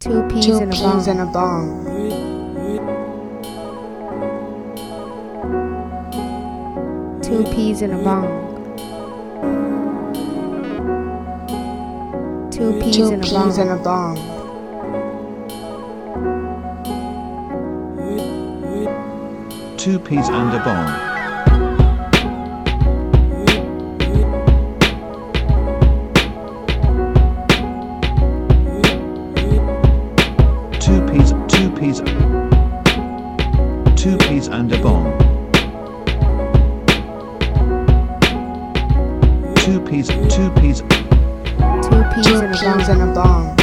Two peas Two in a peas bong. in a bong. Two peas in a bong. Two peas Two in a peas in bong. a bong. Two peas and a bong. Two a peas bong. in a bong.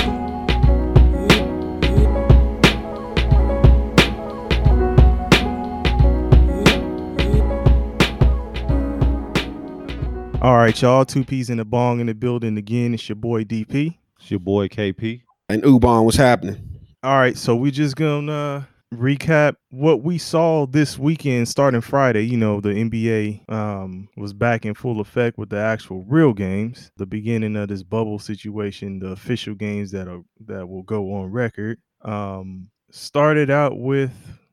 All right, y'all. Two peas in the bong in the building again. It's your boy DP. It's your boy KP. And Ubon, what's happening? All right, so we just gonna recap what we saw this weekend starting Friday. You know, the NBA um, was back in full effect with the actual real games. The beginning of this bubble situation, the official games that are that will go on record. Um, started out with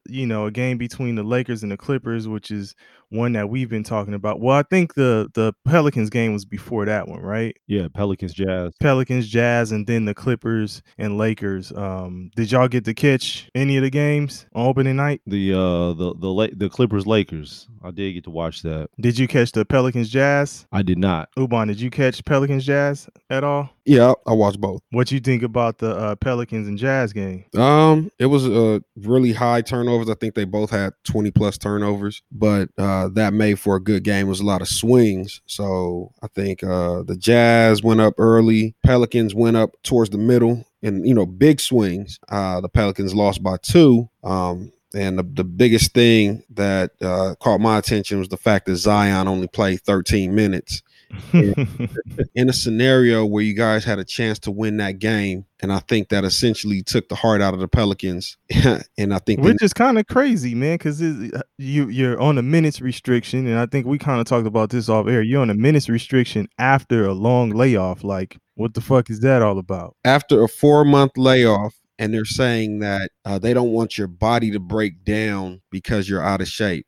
you know a game between the Lakers and the Clippers, which is one that we've been talking about. Well, I think the the Pelicans game was before that one, right? Yeah, Pelicans Jazz. Pelicans, Jazz, and then the Clippers and Lakers. Um, did y'all get to catch any of the games on opening night? The uh the the La- the Clippers Lakers. I did get to watch that. Did you catch the Pelicans, Jazz? I did not. Ubon, did you catch Pelicans, Jazz at all? Yeah, I watched both. What you think about the uh, Pelicans and Jazz game? Um, it was uh really high turnovers. I think they both had 20 plus turnovers, but uh that made for a good game. It was a lot of swings. So I think uh the Jazz went up early, Pelicans went up towards the middle, and you know, big swings. Uh the Pelicans lost by two. Um and the, the biggest thing that uh, caught my attention was the fact that Zion only played 13 minutes. in a scenario where you guys had a chance to win that game, and I think that essentially took the heart out of the Pelicans. and I think Which is kind of crazy, man, because you you're on a minutes restriction, and I think we kind of talked about this off air. You're on a minutes restriction after a long layoff. Like, what the fuck is that all about? after a four month layoff, and they're saying that uh, they don't want your body to break down because you're out of shape.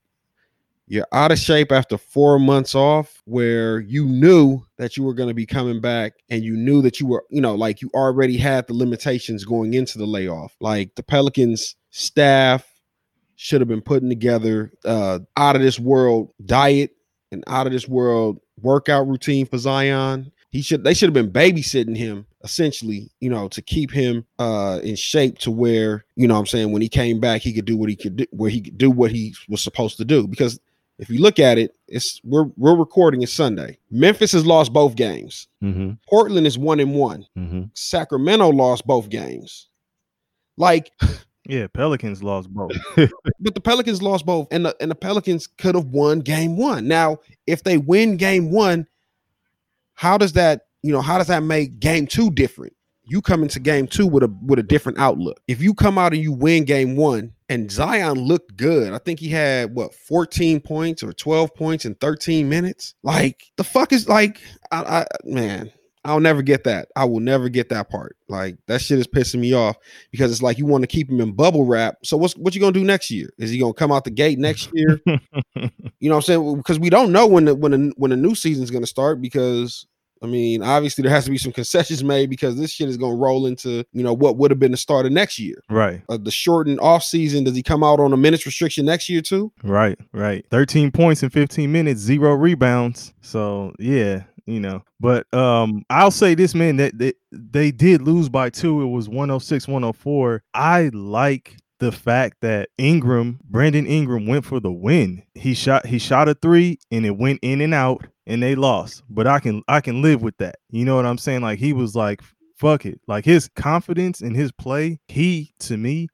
You're out of shape after four months off, where you knew that you were going to be coming back, and you knew that you were, you know, like you already had the limitations going into the layoff. Like the Pelicans staff should have been putting together uh, out of this world diet and out of this world workout routine for Zion. He should they should have been babysitting him essentially, you know, to keep him uh in shape to where, you know I'm saying, when he came back, he could do what he could do where he could do what he was supposed to do. Because if you look at it, it's we're we're recording it Sunday. Memphis has lost both games. Mm-hmm. Portland is one and one. Mm-hmm. Sacramento lost both games. Like, Yeah, Pelicans lost both. but the Pelicans lost both, and the and the Pelicans could have won game one. Now, if they win game one, how does that, you know, how does that make game two different? You come into game two with a with a different outlook. If you come out and you win game one, and Zion looked good, I think he had what 14 points or 12 points in 13 minutes. Like the fuck is like, I, I man, I'll never get that. I will never get that part. Like that shit is pissing me off because it's like you want to keep him in bubble wrap. So what's what you gonna do next year? Is he gonna come out the gate next year? you know what I'm saying? Because we don't know when the when the, when the new season's gonna start because I mean, obviously there has to be some concessions made because this shit is gonna roll into you know what would have been the start of next year. right, Uh, the shortened off season, does he come out on a minutes restriction next year too? right, right. 13 points in 15 minutes, zero rebounds. So, yeah, you know. But um I'll say this, man, that they, they did lose by two. It was 106, 104. I like the fact that Ingram, Brandon Ingram went for the win. He shot he shot a 3 and it went in and out and they lost. But I can I can live with that. You know what I'm saying? Like he was like fuck it. Like his confidence in his play, he to me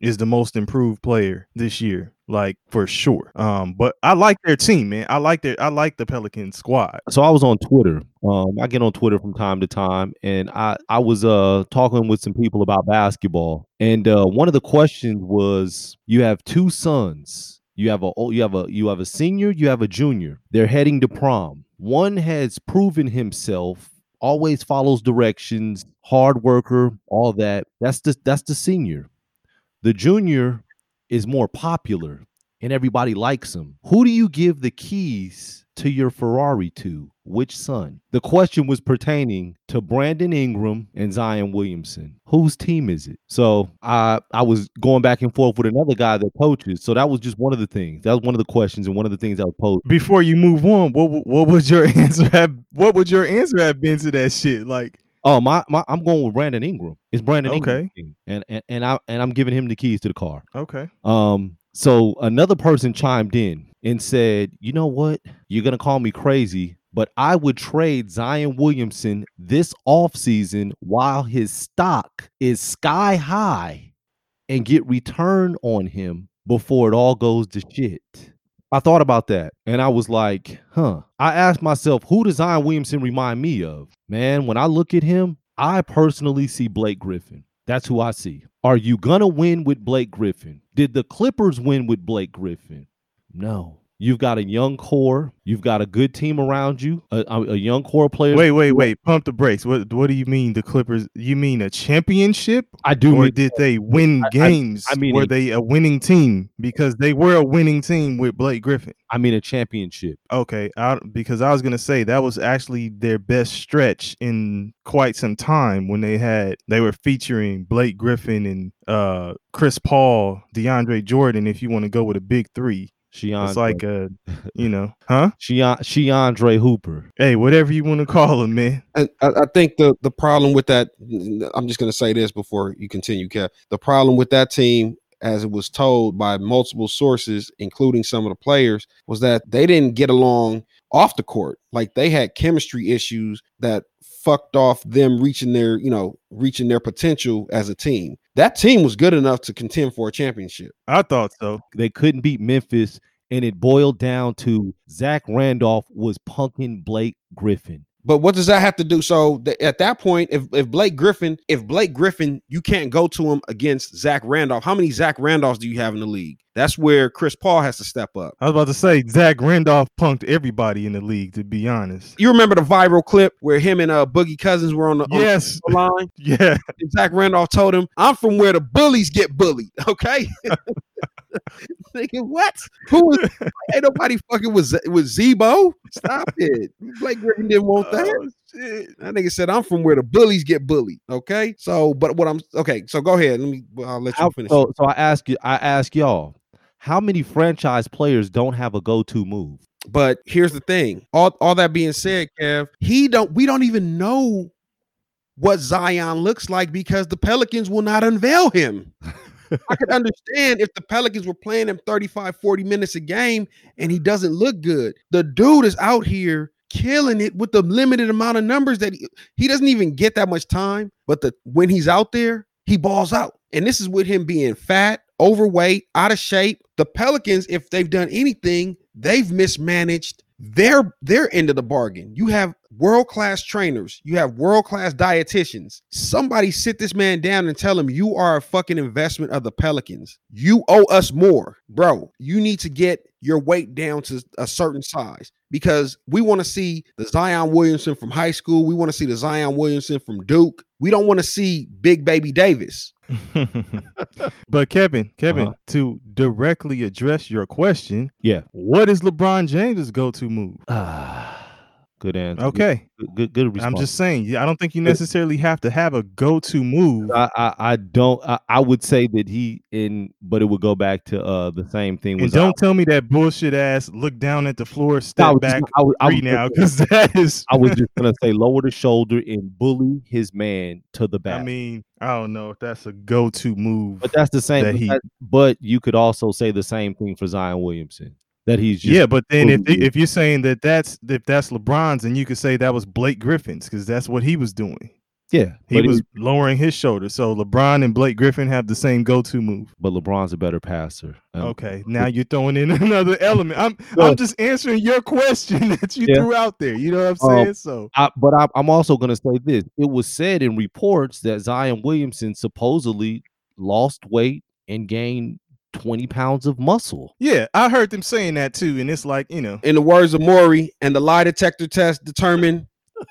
is the most improved player this year, like for sure. Um, but I like their team, man. I like their I like the Pelican squad. So I was on Twitter. Um, I get on Twitter from time to time, and I I was uh talking with some people about basketball, and uh, one of the questions was, you have two sons. You have a you have a you have a senior, you have a junior. They're heading to prom. One has proven himself always follows directions, hard worker, all that. That's the that's the senior. The junior is more popular and everybody likes him. Who do you give the keys to your Ferrari to? Which son? The question was pertaining to Brandon Ingram and Zion Williamson. Whose team is it? So I I was going back and forth with another guy that coaches. So that was just one of the things. That was one of the questions and one of the things I was posed. Before you move on, what what would your answer have? What would your answer have been to that shit? Like, Oh my, my I'm going with Brandon Ingram. It's Brandon Ingram. Okay. team. And, and and I and I'm giving him the keys to the car. okay, Um, so another person chimed in and said, "You know what? You're gonna call me crazy, but I would trade Zion Williamson this offseason while his stock is sky high and get return on him before it all goes to shit." I thought about that and I was like, huh. I asked myself, who does Zion Williamson remind me of? Man, when I look at him, I personally see Blake Griffin. That's who I see. Are you gonna win with Blake Griffin? Did the Clippers win with Blake Griffin? No. You've got a young core. You've got a good team around you. A, a, young core player. wait, wait, wait. Pump the brakes. What what do you mean the Clippers? You mean a championship, I do. or did they win I- I- games? I mean were a- they a winning team? Because they were a winning team with Blake Griffin. I mean a championship. Okay, I, because I was gonna say that was actually their best stretch in quite some time when they had they were featuring Blake Griffin and uh Chris Paul, DeAndre Jordan. If you want to go with a big three, Sheandre, it's like a, you know, huh? Sheon, Sheandre Hooper. Hey, whatever you want to call him, man. And I, I think the the problem with that, I'm just going to say this before you continue, Kev. The problem with that team, as it was told by multiple sources, including some of the players, was that they didn't get along off the court. Like they had chemistry issues that fucked off them reaching their, you know, reaching their potential as a team. That team was good enough to contend for a championship. I thought so. They couldn't beat Memphis, and it boiled down to Zach Randolph was punking Blake Griffin. But what does that have to do? So th- at that point, if, if Blake Griffin, if Blake Griffin, you can't go to him against Zach Randolph. How many Zach Randolphs do you have in the league? That's where Chris Paul has to step up. I was about to say Zach Randolph punked everybody in the league. To be honest, You remember the viral clip where him and uh Boogie Cousins were on the, on yes, the line? yeah. And Zach Randolph told him, "I'm from where the bullies get bullied." Okay. Thinking what? Who was? Ain't nobody fucking with Z- with Zebo. Stop it. Blake Griffin didn't want that. Oh, shit. That nigga said, "I'm from where the bullies get bullied." Okay, so but what I'm okay. So go ahead. Let me. I'll let you How- finish. so, so I ask you, I ask y'all, how many franchise players don't have a go-to move? But here's the thing. All all that being said, Kev, he don't. We don't even know what Zion looks like because the Pelicans will not unveil him. I could understand if the Pelicans were playing him 35, 40 minutes a game and he doesn't look good. The dude is out here killing it with the limited amount of numbers that he, he doesn't even get that much time. But the when he's out there, he balls out. And this is with him being fat, overweight, out of shape. The Pelicans, if they've done anything, they've mismanaged their their end of the bargain. You have world-class trainers, you have world-class dietitians. Somebody sit this man down and tell him you are a fucking investment of the Pelicans. You owe us more, bro. You need to get your weight down to a certain size because we want to see the Zion Williamson from high school. We want to see the Zion Williamson from Duke. We don't want to see Big Baby Davis. but Kevin, Kevin, Uh-huh. to directly address your question, Yeah. what is LeBron James's go-to move? Good answer. Okay, Good, good, good response. I'm just saying. Yeah, I don't think you necessarily have to have a go-to move. I, I, I don't. I, I would say that he in, but it would go back to uh the same thing. And don't tell me that bullshit ass look down at the floor, step back just, I, was, I, was now, because that is. I was just gonna say lower the shoulder and bully his man to the back. I mean, I don't know if that's a go-to move. but that's the same. that he- but you could also say the same thing for Zion Williamson. That he's just yeah, but then if if you're saying that that's if that's LeBron's, then you could say that was Blake Griffin's because that's what he was doing. yeah. He was lowering his shoulder. So LeBron and Blake Griffin have the same go-to move. but LeBron's a better passer. Um, Okay, now you're throwing in another element. I'm No. I'm just answering your question that you Yeah. threw out there. You know what I'm Um, saying? so I, but I, I'm also going to say this: it was said in reports that Zion Williamson supposedly lost weight and gained 20 pounds of muscle. yeah, I heard them saying that too, and it's like you know, In the words of Maury, and the lie detector test determined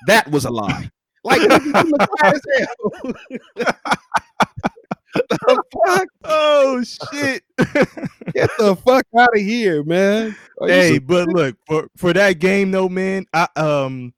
that was a lie. Like nigga, you look fat as hell. the fuck? oh shit. Get the fuck out of here, man. Are hey, but look for for that game though, man. I um,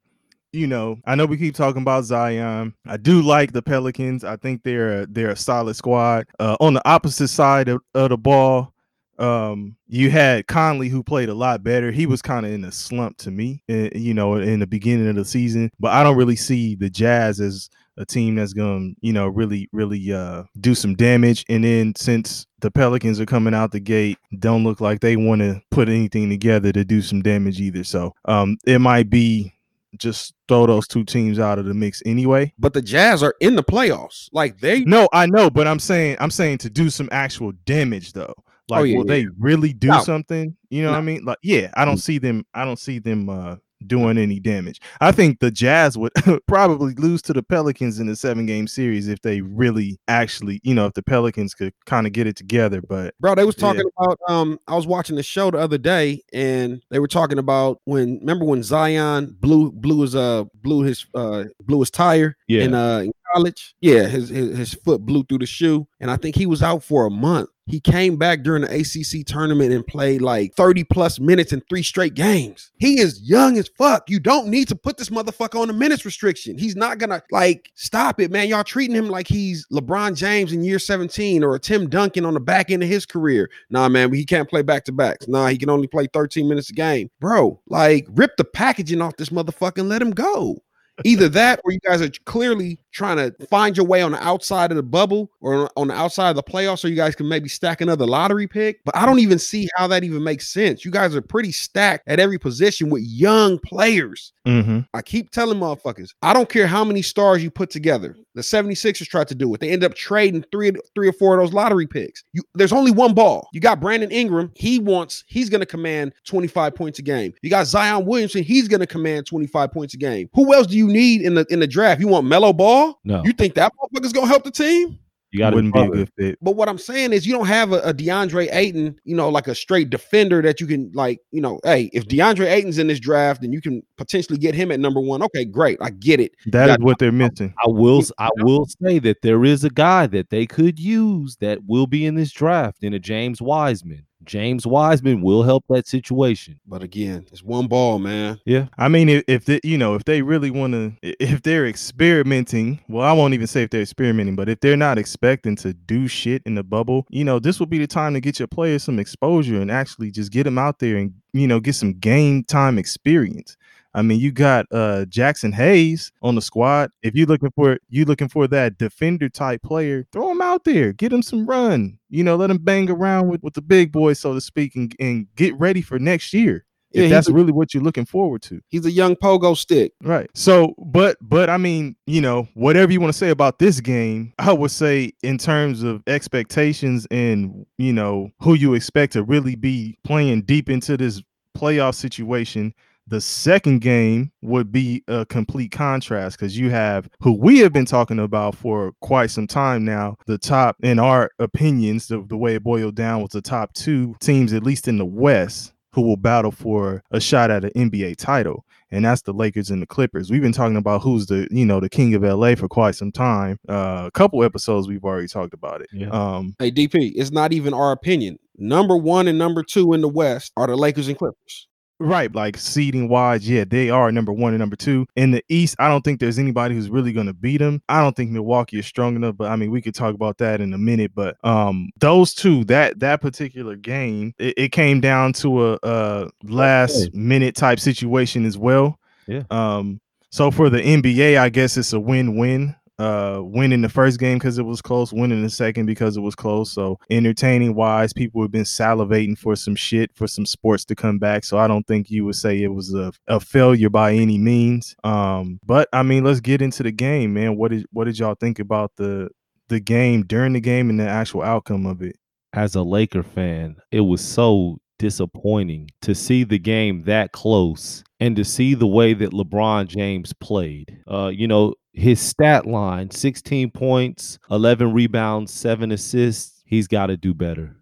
you know, I know we keep talking about Zion. I do like the Pelicans. I think they're they're a solid squad. Uh, on the opposite side of, of the ball, um, you had Conley who played a lot better. He was kind of in a slump to me, eh, you know, in the beginning of the season. But I don't really see the Jazz as a team that's going to, you know, really, really uh, do some damage. And then since the Pelicans are coming out the gate, don't look like they want to put anything together to do some damage either. So um, it might be just throw those two teams out of the mix anyway. but the Jazz are in the playoffs. Like they No, I know, but I'm saying I'm saying to do some actual damage though. Like Oh, yeah, will yeah, they really do No. something? You know what I mean? Like yeah, I don't see them I don't see them uh doing any damage. I think the Jazz would probably lose to the Pelicans in the 7 game series if they really actually, you know, if the Pelicans could kind of get it together, but Bro, they was Yeah. talking about um I was watching the show the other day and they were talking about when remember when Zion blew blew his uh blew his uh blew his tire Yeah. in uh in college. Yeah, his, his his foot blew through the shoe and I think he was out for a month. He came back during the ACC tournament and played like 30 plus minutes in three straight games. He is young as fuck. You don't need to put this motherfucker on a minutes restriction. He's not gonna like stop it, man. Y'all treating him like he's LeBron James in year 17 or a Tim Duncan on the back end of his career. Nah, man, he can't play back to backs. Nah, he can only play 13 minutes a game. Bro, like rip the packaging off this motherfucker and let him go. Either that or you guys are clearly trying to find your way on the outside of the bubble or on the outside of the playoffs so you guys can maybe stack another lottery pick. But I don't even see how that even makes sense. You guys are pretty stacked at every position with young players. mhm. I keep telling motherfuckers, I don't care how many stars you put together. The 76ers tried to do it. They end up trading three, three or four of those lottery picks. You, there's only one ball. You got Brandon Ingram. He wants, he's going to command 25 points a game. You got Zion Williamson. He's going to command 25 points a game. Who else do you need in the in the draft? You want Melo Ball? No, You think that motherfucker's going to help the team? you got wouldn't be a good fit. But what I'm saying is, you don't have a, a DeAndre Ayton, you know, like a straight defender that you can, like, you know, hey, if DeAndre Ayton's in this draft, then you can potentially get him at number one. Okay, great, I get it. That is got- what they're missing. I will s- I will say that there is a guy that they could use that will be in this draft in a James Wiseman. James Wiseman will help that situation. But again, it's one ball, man. Yeah. I mean, if, if they, you know, if they really want to, if they're experimenting, well, I won't even say if they're experimenting, but if they're not expecting to do shit in the bubble, you know, this will be the time to get your players some exposure and actually just get them out there and you know get some game time experience. I mean, you got uh Jaxson Hayes on the squad. If you're looking for you looking for that defender type player, throw him out there, get him some run. You know, let him bang around with, with the big boys, so to speak, and, and get ready for next year. Yeah, if that's a- really what you're looking forward to. He's a young pogo stick. Right. So, but but I mean, you know, whatever you want to say about this game, I would say in terms of expectations and you know who you expect to really be playing deep into this playoff situation. The second game would be a complete contrast because you have who we have been talking about for quite some time now. The top, in our opinions, the, the way it boiled down was the top two teams, at least in the West, who will battle for a shot at an NBA title and that's the Lakers and the Clippers. We've been talking about who's the you know the king of LA for quite some time. Uh, a couple episodes we've already talked about it. Yeah. Um, Hey, DP, it's not even our opinion. Number one and number two in the West are the Lakers and Clippers. Right, like seeding wise, yeah, they are number one and number two in the East. I don't think there's anybody who's really going to beat them. I don't think Milwaukee is strong enough, but I mean we could talk about that in a minute. But um, those two, that that particular game, it, it came down to a, a last minute type situation as well. Yeah. Um, so for the NBA, I guess it's a win-win. Uh, winning the first game because it was close, winning the second because it was close. So entertaining wise, people have been salivating for some shit for some sports to come back. So I don't think you would say it was a, a failure by any means. Um, but I mean, let's get into the game, man. What did what did y'all think about the the game during the game and the actual outcome of it? As a Laker fan, it was so disappointing to see the game that close and to see the way that LeBron James played. Uh, you know, his stat line 16 points, 11 rebounds, 7 assists. He's got to do better.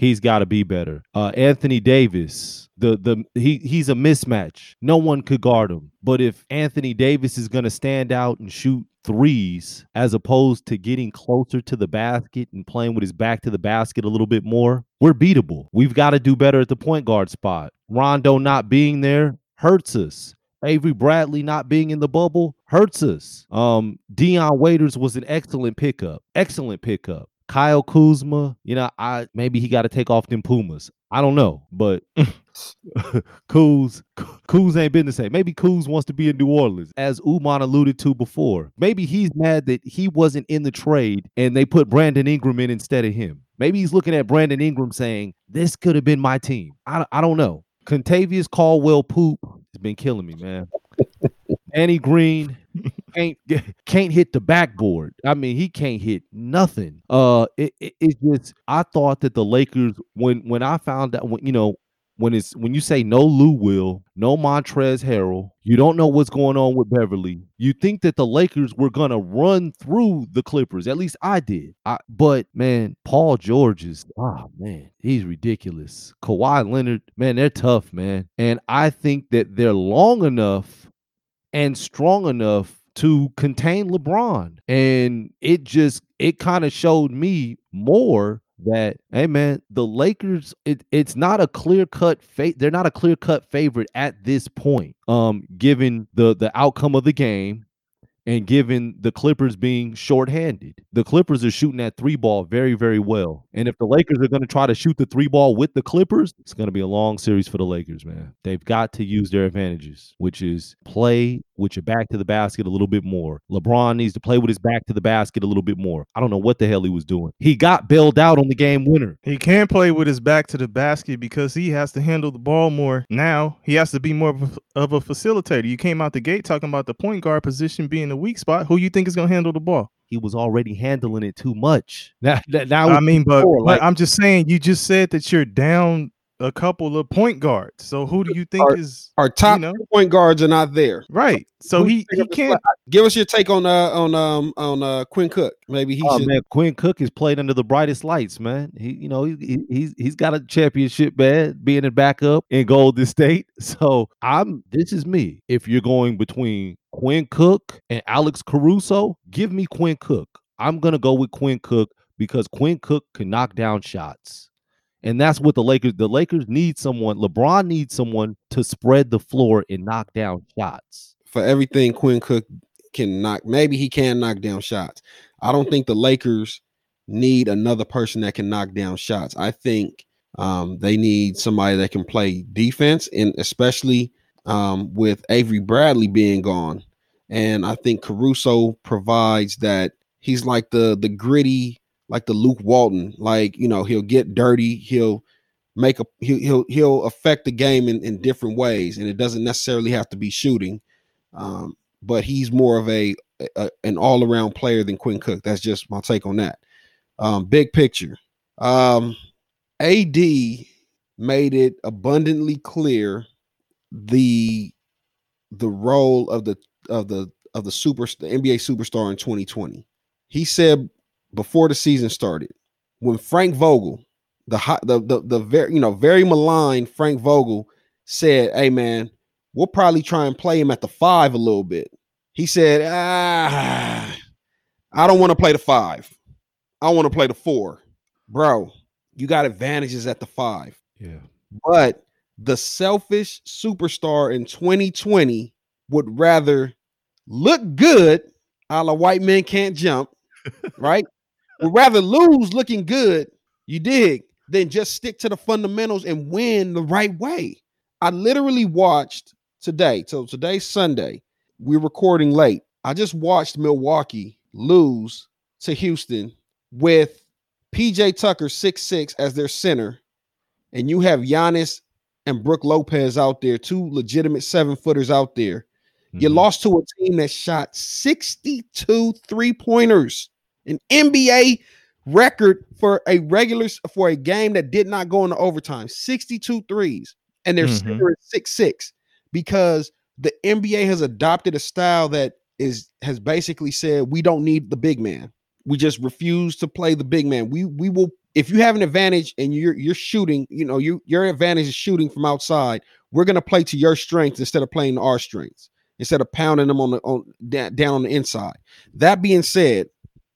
He's got to be better. Uh, Anthony Davis, the the he he's a mismatch. No one could guard him. But if Anthony Davis is going to stand out and shoot threes as opposed to getting closer to the basket and playing with his back to the basket a little bit more, we're beatable. We've got to do better at the point guard spot. Rondo not being there hurts us. Avery Bradley not being in the bubble hurts us. Um, Dion Waiters was an excellent pickup. Excellent pickup. Kyle Kuzma, you know, I maybe he got to take off them Pumas. I don't know, but Kuz Kuz ain't been the same. Maybe Kuz wants to be in New Orleans, as Uman alluded to before. Maybe he's mad that he wasn't in the trade and they put Brandon Ingram in instead of him. Maybe he's looking at Brandon Ingram saying, "This could have been my team." I, I don't know. Kentavious Caldwell Poop has been killing me, man. Danny Green can't can't hit the backboard. I mean, he can't hit nothing. Uh, it, it it's just I thought that the Lakers when when I found out when you know when it's when you say no Lou Will, no Montrez Harrell, you don't know what's going on with Beverley. You think that the Lakers were gonna run through the Clippers. At least I did. I, but man, Paul George is oh man, he's ridiculous. Kawhi Leonard, man, they're tough, man. And I think that they're long enough and strong enough to contain LeBron. And it just it kind of showed me more that hey man, the Lakers it, it's not a clear-cut fate. They're not a clear-cut favorite at this point. Um given the the outcome of the game and given the Clippers being shorthanded. The Clippers are shooting that three ball very, very well. And if the Lakers are going to try to shoot the three ball with the Clippers, it's going to be a long series for the Lakers, man. They've got to use their advantages, which is play with your back to the basket a little bit more. LeBron needs to play with his back to the basket a little bit more. I don't know what the hell he was doing. He got bailed out on the game winner. He can play with his back to the basket because he has to handle the ball more. Now he has to be more of a, facilitator. You came out the gate talking about the point guard position being the weak spot. Who you think is going to handle the ball? He was already handling it too much. Now, now I mean, but, but like- I'm just saying. You just said that you're down a couple of point guards. So who do you think Are- is Our top know. point guards are not there. right? So Who he he can't. Give us your take on uh on um on uh Quinn Cook. Maybe he Oh should. man, Quinn Cook is played under the brightest lights, man. He, you know, he, he he's he's got a championship, man, being a backup in Golden State. So I'm this is me. If you're going between Quinn Cook and Alex Caruso, give me Quinn Cook. I'm gonna go with Quinn Cook because Quinn Cook can knock down shots. And that's what the Lakers, the Lakers need someone, LeBron needs someone to spread the floor and knock down shots. for everything Quinn Cook can knock. Maybe he can knock down shots. I don't think the Lakers need another person that can knock down shots. I think um, they need somebody that can play defense, and especially um, with Avery Bradley being gone. And I think Caruso provides that. He's like the the gritty, like the Luke Walton. Like you know, he'll get dirty. He'll make a he'll he'll, he'll affect the game in, in different ways, and it doesn't necessarily have to be shooting um, but he's more of a, a an all around player than Quinn Cook. That's just my take on that. Um, big picture, um, AD made it abundantly clear the the role of the of the of the super the NBA superstar in 2020. He said before the season started, when Frank Vogel, the hot the the, the very you know very maligned Frank Vogel said, "Hey man, we'll probably try and play him at the five a little bit. He said, ah, I don't want to play the five. I want to play the four. Bro, you got advantages at the five. Yeah. But the selfish superstar in 2020 would rather look good, a la white men can't jump, right? Would rather lose looking good, you dig, than just stick to the fundamentals and win the right way. I literally watched today. So today's Sunday. We're recording late. I just watched Milwaukee lose to Houston with PJ Tucker six six as their center, and you have Giannis and Brook Lopez out there, two legitimate seven footers out there. You Mhm. lost to a team that shot 62 three pointers, an NBA record for a regular for a game that did not go into overtime 62 threes, and they're is six six because the NBA has adopted a style that is has basically said we don't need the big man. We just refuse to play the big man. We we will if you have an advantage and you're you're shooting, you know, you your advantage is shooting from outside. We're gonna play to your strengths instead of playing our strengths, instead of pounding them on the on down on the inside. That being said,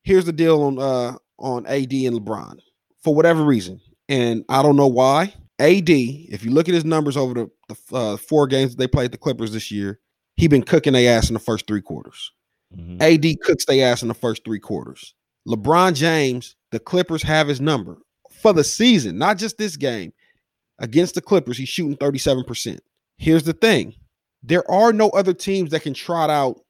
here's the deal on uh on AD and LeBron for whatever reason, and I don't know why. AD, if you look at his numbers over the, the uh, four games that they played the Clippers this year, he been cooking their ass in the first three quarters. Mhm. AD cooks their ass in the first three quarters. LeBron James, the Clippers have his number for the season, not just this game. Against the Clippers, he's shooting 37%. Here's the thing there are no other teams that can trot out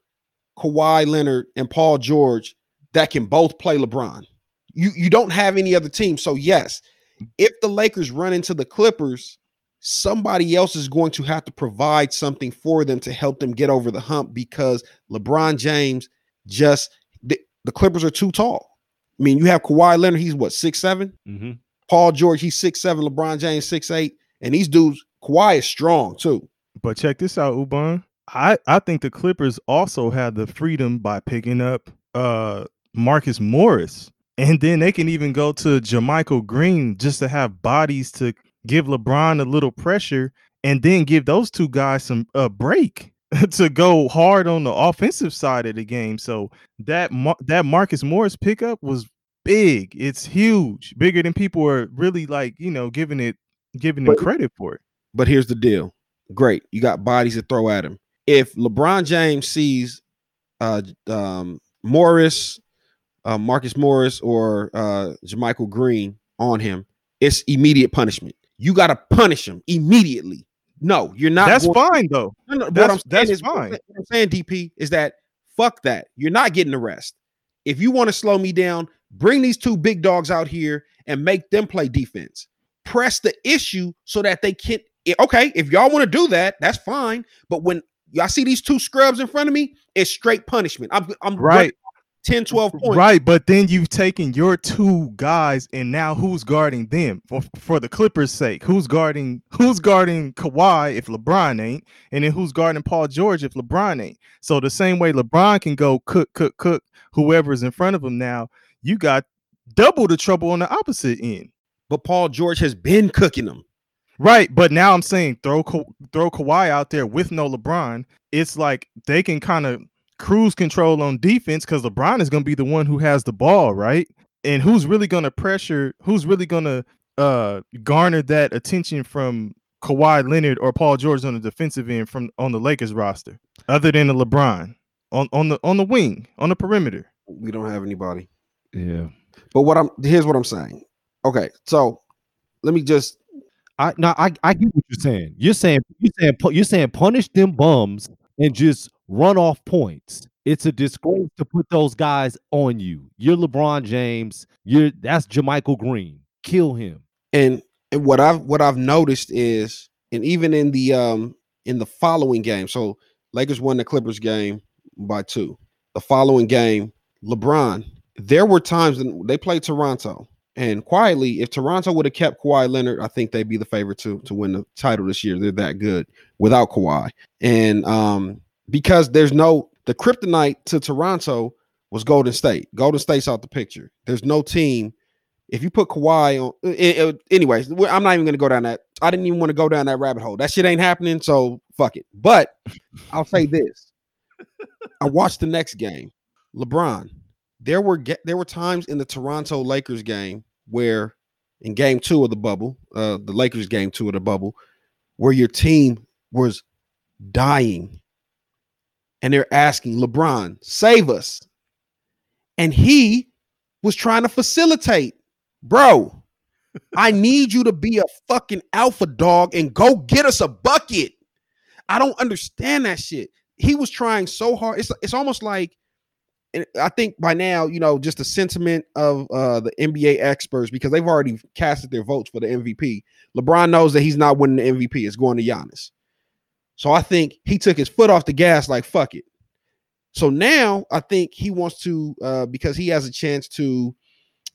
Kawhi Leonard and Paul George that can both play LeBron. You, you don't have any other team. So, yes, if the Lakers run into the Clippers, somebody else is going to have to provide something for them to help them get over the hump because LeBron James just the, the Clippers are too tall. I mean, you have Kawhi Leonard, he's what, six seven? Mhm. Paul George, he's six seven, LeBron James, six eight, and these dudes, Kawhi is strong too. But check this out, Uban. I, I think the Clippers also had the freedom by picking up uh Marcus Morris. And then they can even go to JaMychal Green just to have bodies to give LeBron a little pressure and then give those two guys some a break to go hard on the offensive side of the game. So that that Marcus Morris pickup was big. It's huge, bigger than people are really like, you know, giving it giving him But- credit for it. But here's the deal. Great. You got bodies to throw at him. If LeBron James sees uh um Morris, uh, Marcus Morris, or uh JaMychal Green on him, it's immediate punishment. You gotta punish him immediately. No, you're not That's going- fine though. No, no, what That's- I'm that's is, fine. what I'm saying, DP, is that fuck that. You're not getting the rest. If you want to slow me down, bring these two big dogs out here and make them play defense. Press the issue so that they can. Okay, if y'all want to do that, that's fine. But when y'all see these two scrubs in front of me, it's straight punishment. I'm, I'm Right. 10, 12 points. Right, but then you've taken your two guys, and now who's guarding them for for the Clippers' sake? Who's guarding who's guarding Kawhi if LeBron ain't, and then who's guarding Paul George if LeBron ain't? So the same way LeBron can go cook, cook, cook whoever's in front of him now, you got double the trouble on the opposite end. But Paul George has been cooking them. Right, but now I'm saying throw Ka- throw Kawhi out there with no LeBron. It's like they can kind of cruise control on defense because LeBron is going to be the one who has the ball, right? And who's really going to pressure? Who's really going to uh garner that attention from Kawhi Leonard or Paul George on the defensive end from on the Lakers roster, other than the LeBron on on the on the wing on the perimeter? We don't have anybody. Yeah. But what I'm here's what I'm saying. Okay, so let me just I no, I, I get what you're saying. You're saying you're saying you're saying punish them bums and just run off points. It's a disgrace to put those guys on you. You're LeBron James. You're that's JaMychal Green. Kill him. and and what I've what I've noticed is, and even in the um in the following game, so Lakers won the Clippers game by two. The following game, LeBron, there were times when they played Toronto, and quietly, if Toronto would have kept Kawhi Leonard, I think they'd be the favorite to to win the title this year. They're that good without Kawhi, and um because there's no the kryptonite to Toronto was Golden State. Golden State's out the picture. There's no team if you put Kawhi on, it, it- anyways, I'm not even gonna go down that. I didn't even want to go down that rabbit hole. That shit ain't happening, so fuck it. But I'll say this: I watched the next game. LeBron. There were there were times in the Toronto Lakers game where, in Game Two of the bubble, uh, the Lakers Game Two of the bubble, where your team was dying, and they're asking LeBron, "Save us," and he was trying to facilitate bro, I need you to be a fucking alpha dog and go get us a bucket. I don't understand that shit. He was trying so hard. It's it's almost like and I think by now, you know, just the sentiment of uh the NBA experts because they've already casted their votes for the MVP. LeBron knows that he's not winning the MVP. It's going to Giannis. So I think he took his foot off the gas like fuck it. So now I think he wants to uh because he has a chance to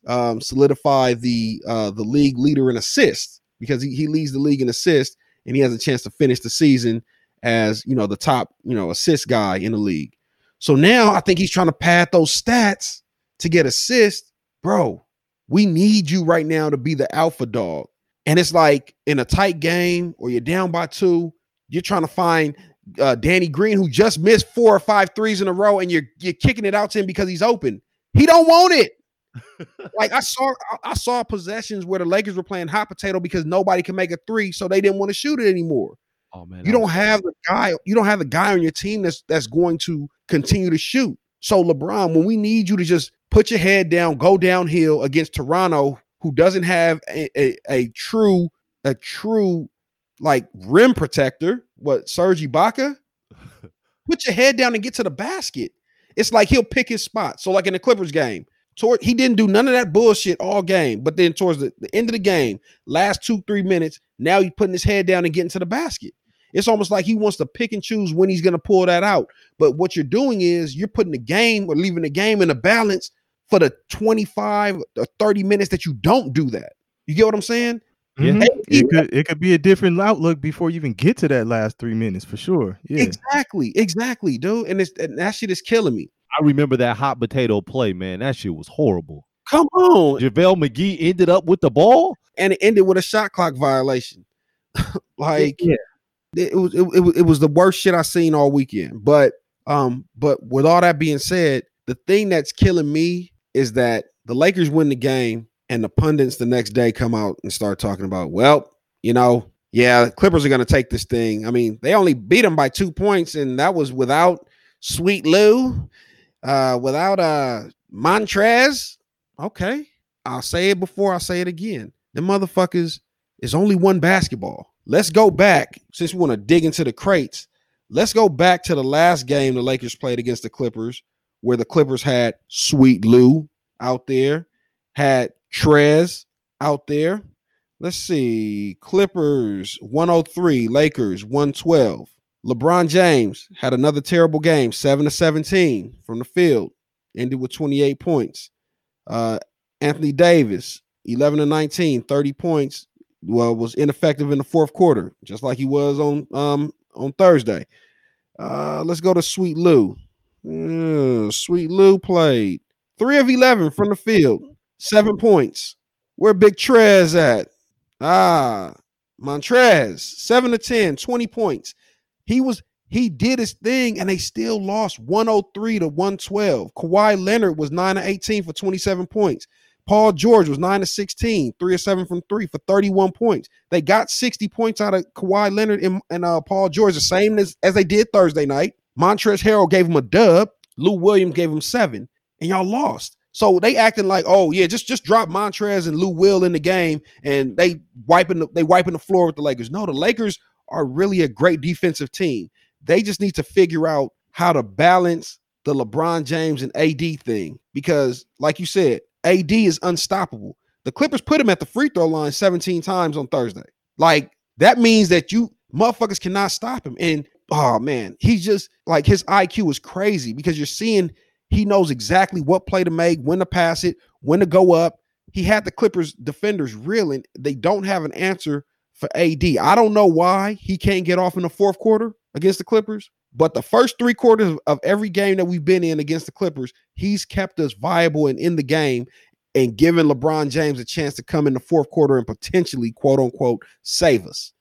um, solidify the uh, the league leader in assists because he, he leads the league in assists and he has a chance to finish the season as you know the top you know assist guy in the league. So now I think he's trying to pad those stats to get assists, bro. We need you right now to be the alpha dog. And it's like in a tight game or you're down by two, you're trying to find uh, Danny Green who just missed four or five threes in a row, and you're you're kicking it out to him because he's open. He don't want it. like I saw, I- saw possessions where the Lakers were playing hot potato because nobody can make a three, so they didn't want to shoot it anymore. Oh man, You don't have the guy. You don't have the guy on your team that's that's going to continue to shoot. So LeBron, when we need you to just put your head down, go downhill against Toronto, who doesn't have a, a, a true a true like rim protector, what Serge Ibaka, put your head down and get to the basket. It's like he'll pick his spot. So like in the Clippers game, toward he didn't do none of that bullshit all game, but then towards the, the end of the game, last two three minutes, now he's putting his head down and getting to the basket. It's almost like he wants to pick and choose when he's going to pull that out. But what you're doing is you're putting the game or leaving the game in a balance for the 25 or 30 minutes that you don't do that. You get what I'm saying? Yeah. Mhm. Hey, It could it could be a different outlook before you even get to that last three minutes for sure. Yeah. Exactly, exactly, dude. And it's and that shit is killing me. I remember that hot potato play, man. That shit was horrible. Come on. JaVale McGee ended up with the ball. And it ended with a shot clock violation. like Yeah. it, it was it, it it was the worst shit I seen all weekend. But um, but with all that being said, the thing that's killing me is that the Lakers win the game and the pundits the next day come out and start talking about, well, you know, yeah, Clippers are gonna take this thing. I mean, they only beat them by two points, and that was without Sweet Lou, uh, without uh Montrez. Okay, I'll say it before I say it again. The motherfuckers is only one basketball. Let's go back since we want to dig into the crates. Let's go back to the last game the Lakers played against the Clippers, where the Clippers had Sweet Lou out there, had Trez out there. Let's see. Clippers 103, Lakers 112. LeBron James had another terrible game, 7 to 17 from the field, ended with 28 points. Uh, Anthony Davis, 11 to 19, 30 points. Well, was ineffective in the fourth quarter, just like he was on um on Thursday. Uh, let's go to Sweet Lou. Uh, Sweet Lou played three of 11 from the field, seven points. Where Big Trez at? Ah, Montrez, seven to 10, 20 points. He was he did his thing and they still lost 103 to 112. Kawhi Leonard was 9 to 18 for 27 points. Paul George was 9 to 16, 3 or 7 from 3 for 31 points. They got 60 points out of Kawhi Leonard and, and uh, Paul George, the same as, as they did Thursday night. Montrezl Harrell gave him a dub. Lou Williams gave him seven, and y'all lost. So they acting like, oh yeah, just just drop Montrez and Lou Will in the game, and they wiping the, they wiping the floor with the Lakers. No, the Lakers are really a great defensive team. They just need to figure out how to balance the LeBron James and AD thing because, like you said, AD is unstoppable. The Clippers put him at the free throw line 17 times on Thursday. Like that means that you motherfuckers cannot stop him. And oh man, he's just like his IQ is crazy because you're seeing he knows exactly what play to make, when to pass it, when to go up. He had the Clippers defenders reeling. They don't have an answer for AD. I don't know why he can't get off in the fourth quarter against the Clippers, but the first three quarters of every game that we've been in against the Clippers, he's kept us viable and in the game and given LeBron James a chance to come in the fourth quarter and potentially, quote unquote, save us.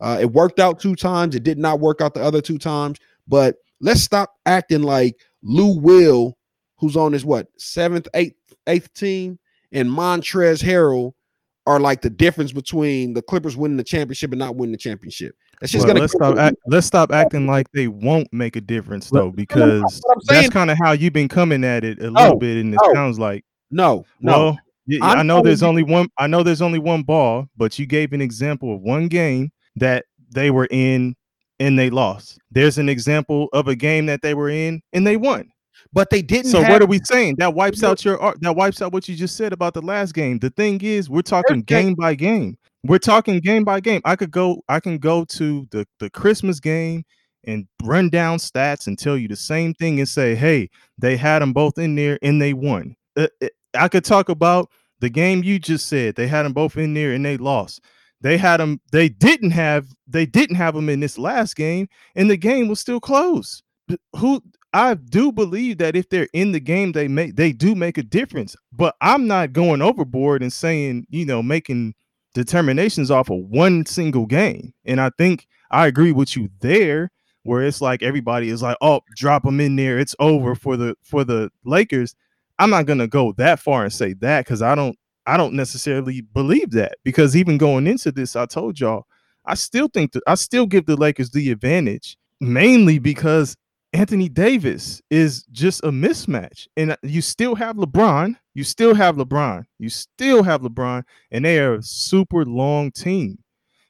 Uh, it worked out two times. It did not work out the other two times. But let's stop acting like Lou Will, who's on his what seventh, eighth, eighth team, and Montrez Harrell are like the difference between the Clippers winning the championship and not winning the championship. That's just Well, gonna let's stop. Act, let's stop acting like they won't make a difference though, because what I'm saying. that's kind of how you've been coming at it a No, little bit, and it no. sounds like no, no. well. y- y- I'm I know there's only one. I know there's only one ball, but you gave an example of one game that they were in and they lost. There's an example of a game that they were in and they won. but they didn't. So have, what are we saying? That wipes out your ar- that wipes out what you just said about the last game. The thing is, we're talking game- game by game. We're talking game by game. I could go I can go to the the Christmas game and run down stats and tell you the same thing and say, "Hey, they had them both in there and they won." Uh, uh, I could talk about the game you just said. They had them both in there and they lost. They had them they didn't have they didn't have them in this last game and the game was still close. Who I do believe that if they're in the game, they make they do make a difference. But I'm not going overboard and saying, you know, making determinations off of one single game. And I think I agree with you there, where it's like everybody is like, oh, drop them in there, it's over for the for the Lakers. I'm not gonna go that far and say that because I don't I don't necessarily believe that because even going into this, I told y'all I still think that I still give the Lakers the advantage mainly because Anthony Davis is just a mismatch. And you still have LeBron, you still have LeBron, you still have LeBron, and they are a super long team.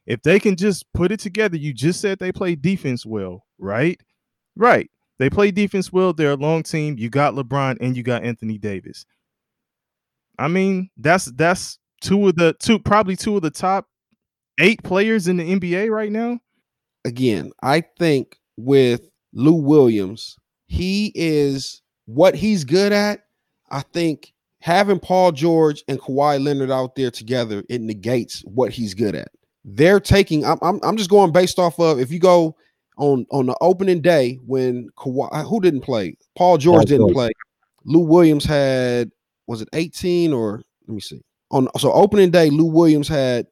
If they can just put it together, you just said they play defense well, right? Right. They play defense well. They're a long team. You got LeBron and you got Anthony Davis. I mean, that's that's two of the two, probably two of the top eight players in the NBA right now. again, I think with Lou Williams, he is what he's good at. I think having Paul George and Kawhi Leonard out there together, it negates what he's good at. They're taking, I'm, I'm, I'm just going based off of if you go on on the opening day when Kawhi, who didn't play? Paul George Paul didn't George. play. Lou Williams had, was it 18 or let me see. On so opening day, Lou Williams had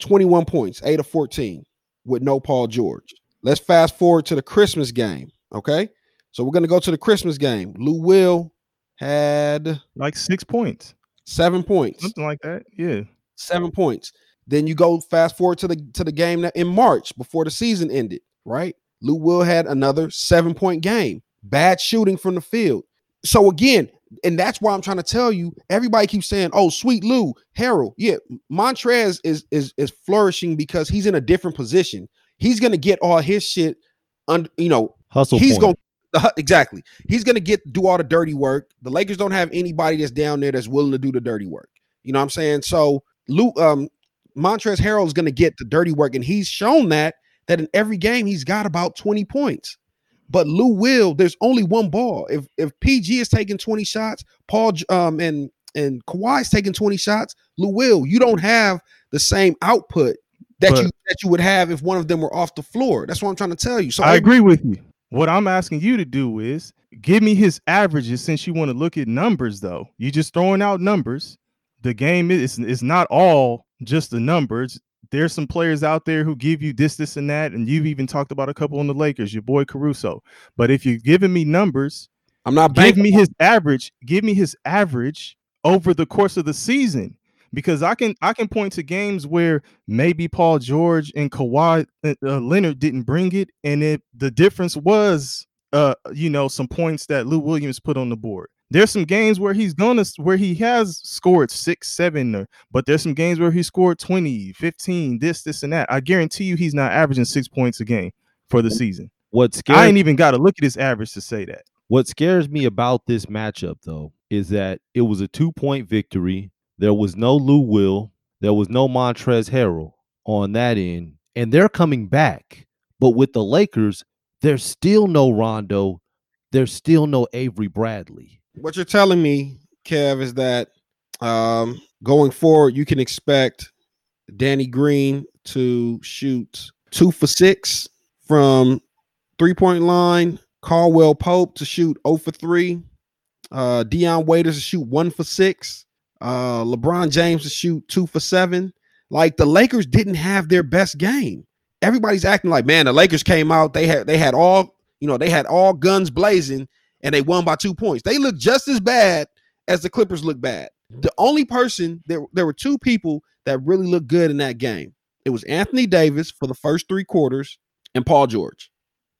21 points, 8 of 14 with no Paul George. Let's fast forward to the Christmas game. Okay. So we're going to go to the Christmas game. Lou Will had Like six points, seven points. something like that. Yeah. Seven points. Then you go fast forward to the to the game in March before the season ended, right? Lou Will had another seven point game. Bad shooting from the field. So again, and that's why I'm trying to tell you. Everybody keeps saying, "Oh, sweet Lou, Harrell." Yeah, Montrez is is is flourishing because he's in a different position. He's gonna get all his shit, un, you know, Hustle he's point. going to exactly. He's going to get do all the dirty work. The Lakers don't have anybody that's down there that's willing to do the dirty work. You know what I'm saying? So Lou, um Montrez going to get the dirty work and he's shown that that in every game he's got about 20 points. But Lou will, there's only one ball. If if PG is taking 20 shots, Paul um and and Kawhi's taking 20 shots, Lou will, you don't have the same output that But- you that you would have if one of them were off the floor. That's what I'm trying to tell you. So I agree with you. What I'm asking you to do is give me his averages since you want to look at numbers, though. you just throwing out numbers. The game is it's not all just the numbers. There's some players out there who give you this, this, and that, and you've even talked about a couple on the Lakers, your boy Caruso. But if you're giving me numbers, I'm not give me his average. Give me his average over the course of the season, because I can I can point to games where maybe Paul George and Kawhi uh, uh, Leonard didn't bring it, and it the difference was uh you know some points that Lou Williams put on the board. There's some games where he's gonna where he has scored six, seven, or, but there's some games where he scored 20, 15, this, this, and that. I guarantee you he's not averaging six points a game for the season. What scares I ain't even got to look at his average to say that. What scares me about this matchup, though, is that it was a two point victory. There was no Lou Will, there was no Montrez Harrell on that end, and they're coming back. But with the Lakers, there's still no Rondo, there's still no Avery Bradley. What you're telling me, Kev, is that um, going forward, you can expect Danny Green to shoot two for six from three point line, Caldwell Pope to shoot 0 for three, uh, Dion Waiters to shoot one for six, uh, LeBron James to shoot two for seven. Like the Lakers didn't have their best game. Everybody's acting like, man, the Lakers came out, they had they had all, you know, they had all guns blazing and they won by two points. They look just as bad as the Clippers look bad. The only person there, there were two people that really looked good in that game. It was Anthony Davis for the first three quarters and Paul George.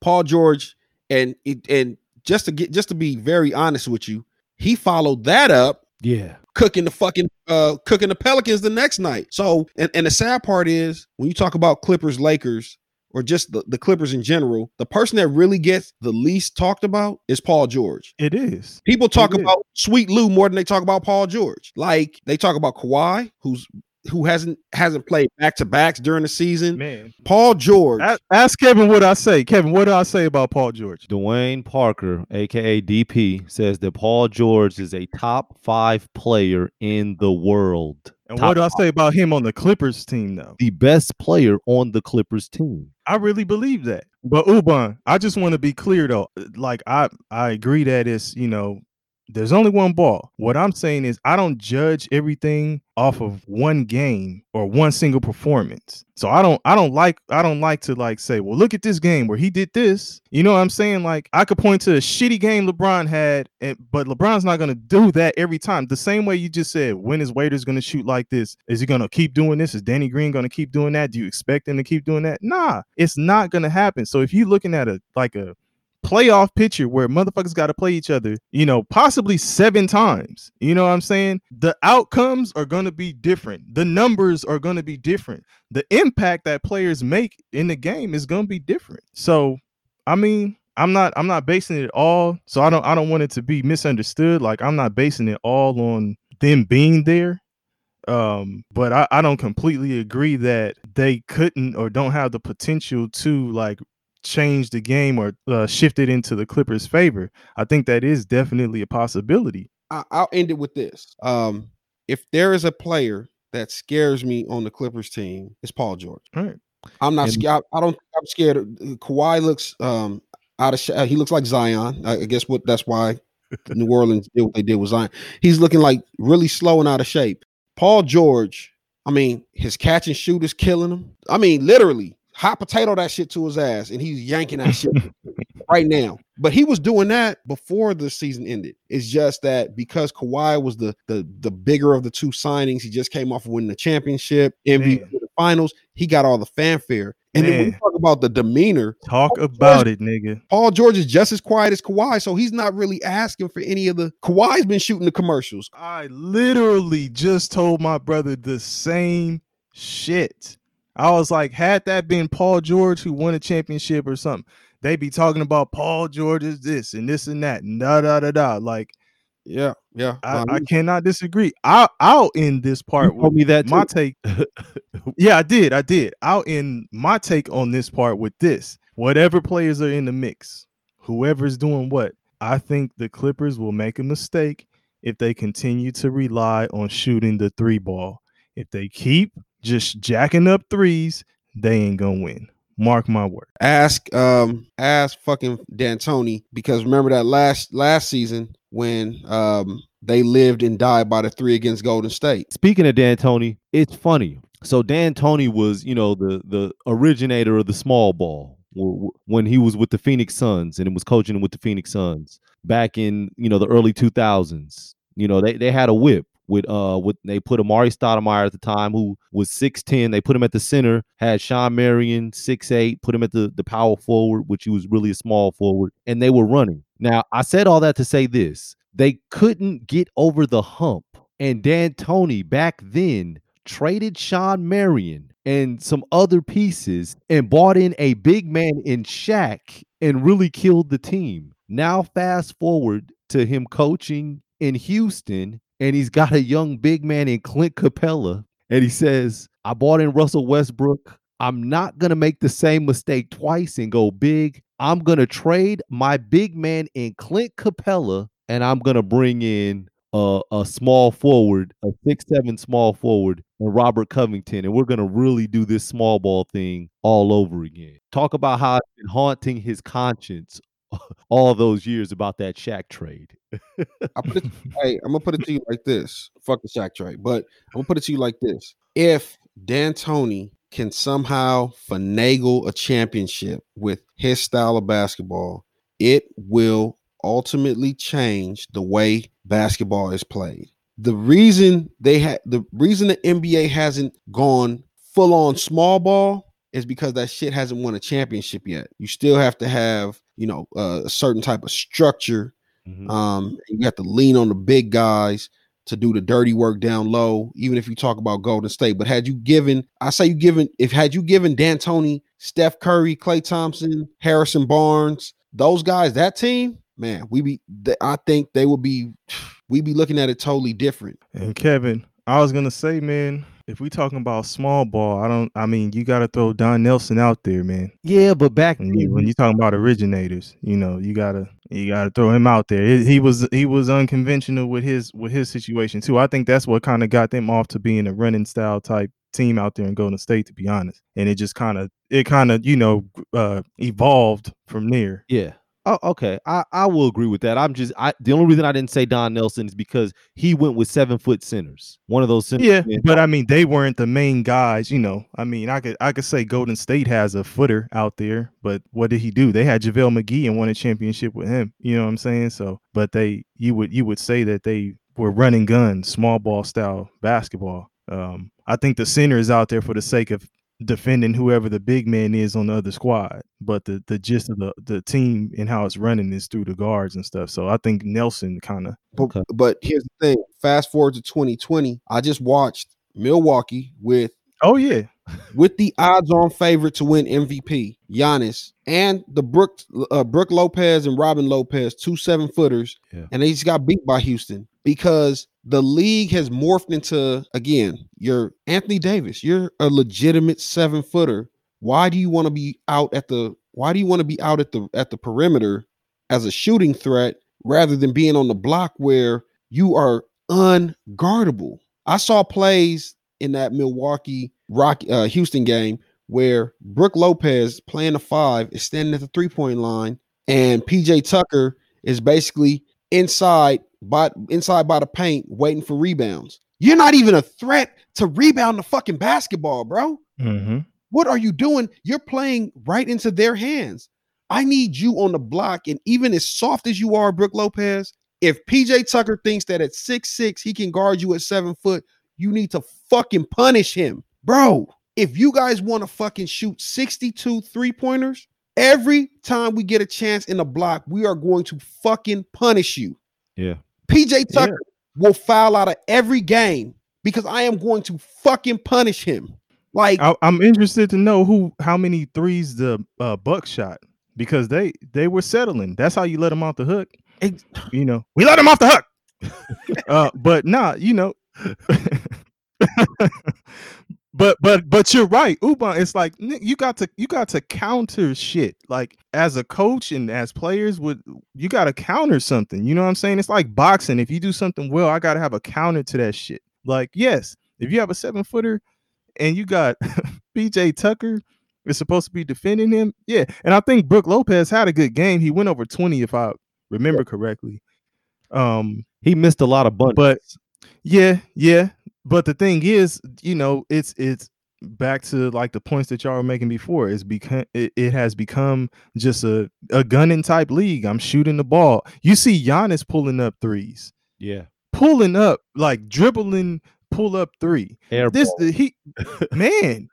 Paul George and and just to get just to be very honest with you, he followed that up Yeah. cooking the fucking uh cooking the Pelicans the next night. So and, and the sad part is when you talk about Clippers Lakers or just the, the Clippers in general, the person that really gets the least talked about is Paul George. It is. People talk about Sweet Lou more than they talk about Paul George. Like they talk about Kawhi, who's who hasn't hasn't played back to backs during the season. Man. Paul George, A- Ask Kevin what I say. Kevin, what do I say about Paul George? Dwayne Parker, aka DP, says that Paul George is a top five player in the world. And Top what do I say about him on the Clippers team, though? The best player on the Clippers team. I really believe that. But Uban, I just want to be clear though. Like I I agree that it's, you know, there's only one ball. What I'm saying is I don't judge everything off of one game or one single performance. So I don't I don't like I don't like to like say, well, look at this game where he did this. You know what I'm saying? Like I could point to a shitty game LeBron had, and but LeBron's not gonna do that every time. The same way you just said, when is Waiters gonna shoot like this? Is he gonna keep doing this? Is Danny Green gonna keep doing that? Do you expect him to keep doing that? Nah, it's not gonna happen. So if you're looking at a like a playoff picture where motherfuckers got to play each other, you know, possibly seven times. You know what I'm saying? The outcomes are going to be different. The numbers are going to be different. The impact that players make in the game is going to be different. So, I mean, I'm not I'm not basing it all. So I don't I don't want it to be misunderstood. Like I'm not basing it all on them being there. Um, but I, I don't completely agree that they couldn't or don't have the potential to like change the game or uh, shift it into the Clippers' favor. I think that is definitely a possibility. I, I'll end it with this. Um, if there is a player that scares me on the Clippers team, it's Paul George. All right. I'm not scared. I don't. I'm scared. Of, Kawhi looks um out of. Sh- he looks like Zion. I I guess what that's why New Orleans did what they did with Zion. He's looking like really slow and out of shape. Paul George. I mean, his catch and shoot is killing him. I mean, literally hot potato that shit to his ass, and he's yanking that shit right now. But he was doing that before the season ended. It's just that because Kawhi was the the the bigger of the two signings, he just came off of winning the championship, MVP Man. the finals. He got all the fanfare. And then when you talk about the demeanor, Talk Paul about it, nigga. Paul George is just as quiet as Kawhi, so he's not really asking for any of the. Kawhi's been shooting the commercials. I literally just told my brother the same shit. I was like, had that been Paul George who won a championship or something, they'd be talking about Paul George is this and this and that, and da da da da. Like, Yeah, yeah. I, I cannot disagree. I'll I'll end this You part told with me that my too. take. yeah, I did. I did. I'll end my take on this part with this. Whatever players are in the mix, whoever's doing what, I think the Clippers will make a mistake if they continue to rely on shooting the three ball. If they keep just jacking up threes, they ain't gonna win. Mark my word. ask um ask fucking D'Antoni because remember that last last season when um they lived and died by the three against Golden State. Speaking of D'Antoni, it's funny. So D'Antoni was, you know, the the originator of the small ball w- w- when he was with the Phoenix Suns and it was coaching with the Phoenix Suns back in, you know, the early 2000s. You know, they they had a whip with uh with they put Amar'e Stoudemire at the time who was 6'10. They put him at the center, had Shawn Marion 6'8, put him at the the power forward, which he was really a small forward, and they were running. Now, I said all that to say this. They couldn't get over the hump. And D'Antoni back then traded Shawn Marion and some other pieces and bought in a big man in Shaq and really killed the team. Now, fast forward to him coaching in Houston, and he's got a young big man in Clint Capela. And he says, I bought in Russell Westbrook. I'm not going to make the same mistake twice and go big. I'm going to trade my big man in Clint Capela and I'm going to bring in a, a small forward, a six seven small forward, and Robert Covington, and we're gonna really do this small ball thing all over again. Talk about how it's been haunting his conscience all those years about that Shaq trade. I put it, hey, I'm gonna put it to you like this. Fuck the Shaq trade, but I'm gonna put it to you like this. If D'Antoni can somehow finagle a championship with his style of basketball, it will ultimately change the way basketball is played. The reason they had the reason the NBA hasn't gone full on small ball is because that shit hasn't won a championship yet. You still have to have, you know, uh, a certain type of structure Mhm. um, you have to lean on the big guys to do the dirty work down low, even if you talk about Golden State. But had you given, I say you given, if had you given D'Antoni, Steph Curry, Klay Thompson, Harrison Barnes, those guys, that team, man, we be, th- I think they would be, we be looking at it totally different. And Kevin, I was gonna say, man, if we talking about small ball, I don't. I mean, you got to throw Don Nelson out there, man. Yeah, but back When you, when you talking about originators, you know, you gotta you gotta throw him out there. He, he was he was unconventional with his with his situation too. I think that's what kind of got them off to being a running style type team out there in Golden State, to be honest. And it just kind of it kind of you know uh, evolved from there. Yeah. Oh, okay. I, I will agree with that. I'm just I the only reason I didn't say Don Nelson is because he went with seven foot centers. One of those centers. Yeah, but I mean they weren't the main guys. You know, I mean I could I could say Golden State has a footer out there, but what did he do? They had JaVale McGee and won a championship with him. You know what I'm saying? So, but they you would you would say that they were running guns, small ball style basketball. Um, I think the center is out there for the sake of defending whoever the big man is on the other squad. But the the gist of the the team and how it's running is through the guards and stuff. So I think Nelson kind of But, Okay. but here's the thing: fast forward to 2020, I just watched Milwaukee with oh yeah with the odds-on favorite to win MVP, Giannis, and the Brook uh, Brook Lopez and Robin Lopez, two seven footers, Yeah. and they just got beat by Houston because the league has morphed into again. You're Anthony Davis. You're a legitimate seven footer. Why do you want to be out at the? Why do you want to be out at the at the perimeter as a shooting threat rather than being on the block where you are unguardable? I saw plays in that Milwaukee Rock uh, Houston game where Brook Lopez playing the five is standing at the three point line, and PJ Tucker is basically inside by inside by the paint waiting for rebounds. You're not even a threat to rebound the fucking basketball, bro. hmm What are you doing? You're playing right into their hands. I need you on the block, and even as soft as you are, Brook Lopez, if PJ Tucker thinks that at six six he can guard you at seven foot, you need to fucking punish him, bro. If you guys want to fucking shoot 62 three pointers, every time we get a chance in the block, we are going to fucking punish you. Yeah. PJ Tucker will foul out of every game because I am going to fucking punish him. Like, I, I'm interested to know who how many threes the uh, Bucks shot because they they were settling. That's how you let them off the hook. You know, we let them off the hook. uh, but nah, you know. but but but you're right, Uban. It's like you got to you got to counter shit. Like as a coach and as players, would you got to counter something? You know what I'm saying? It's like boxing. If you do something well, I got to have a counter to that shit. Like yes, if you have a seven footer and you got PJ Tucker is supposed to be defending him. Yeah. And I think Brook Lopez had a good game. He went over 20, if I remember correctly. Um, He missed a lot of bunches. but yeah, yeah. But the thing is, you know, it's it's back to like the points that y'all were making before. It's become it, it has become just a, a gunning type league. I'm shooting the ball. You see Giannis pulling up threes, yeah. pulling up, like dribbling, pull up three Air this ball. he man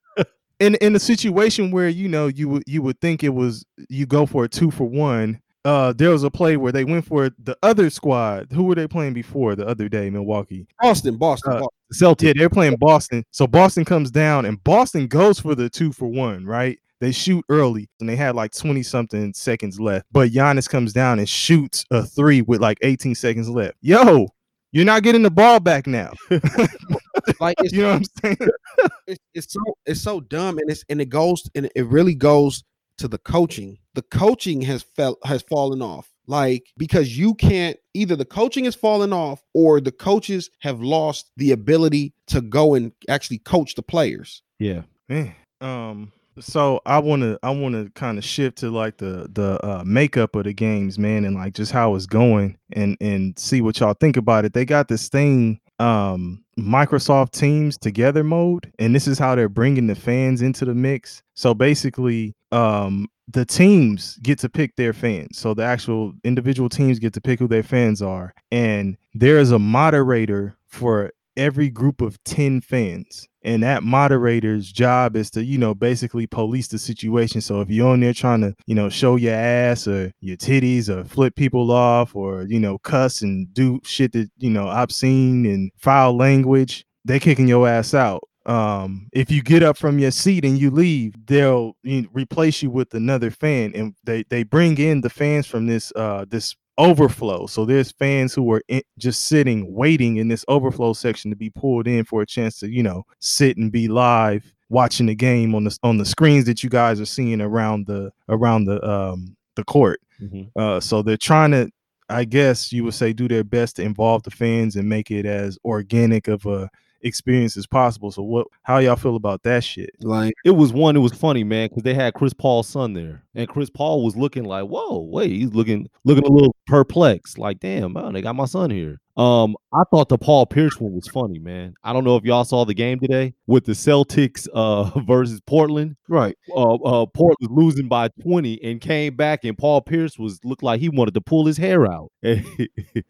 in in a situation where you know you would you would think it was you go for a two for one uh there was a play where they went for the other squad. Who were they playing before the other day milwaukee? Boston, Boston, Uh, Boston. Celtics. yeah they're playing boston. So boston comes down and boston goes for the two for one right? They shoot early and they had like 20 something seconds left. But Giannis comes down and shoots a three with like 18 seconds left. Yo you're not getting the ball back now. Like it's, you know what i'm saying? it's, it's so it's so dumb, and it's and it goes and it really goes to the coaching. The coaching has fell has fallen off. Like because you can't either the coaching has fallen off or the coaches have lost the ability to go and actually coach the players. Yeah. Man, um, so I want to I want to kind of shift to like the the uh, makeup of the games, man, and like just how it's going, and and see what y'all think about it. They got this thing, um, Microsoft Teams Together mode, and this is how they're bringing the fans into the mix. So basically, um, the teams get to pick their fans. So the actual individual teams get to pick who their fans are, and there is a moderator for every group of 10 fans and that moderator's job is to you know basically police the situation. So if you're on there trying to you know show your ass or your titties or flip people off or you know cuss and do shit that you know obscene and foul language they kicking your ass out. Um if you get up from your seat and you leave they'll you know, replace you with another fan and they they bring in the fans from this uh this overflow. So there's fans who are in, just sitting, waiting in this overflow section to be pulled in for a chance to, you know, sit and be live watching the game on the on the screens that you guys are seeing around the around the um the court. Mhm. Uh, so they're trying to, I guess you would say, do their best to involve the fans and make it as organic of a experience as possible. So what how y'all feel about that shit? Like It was one. It was funny, man, because they had Chris Paul's son there, and Chris Paul was looking like, "Whoa, wait!" He's looking looking a little perplexed, like, "Damn, man, they got my son here." Um, I thought the Paul Pierce one was funny, man. I don't know if y'all saw the game today with the Celtics uh versus Portland. right. Uh, uh Portland was losing by twenty and came back, and Paul Pierce was looked like he wanted to pull his hair out.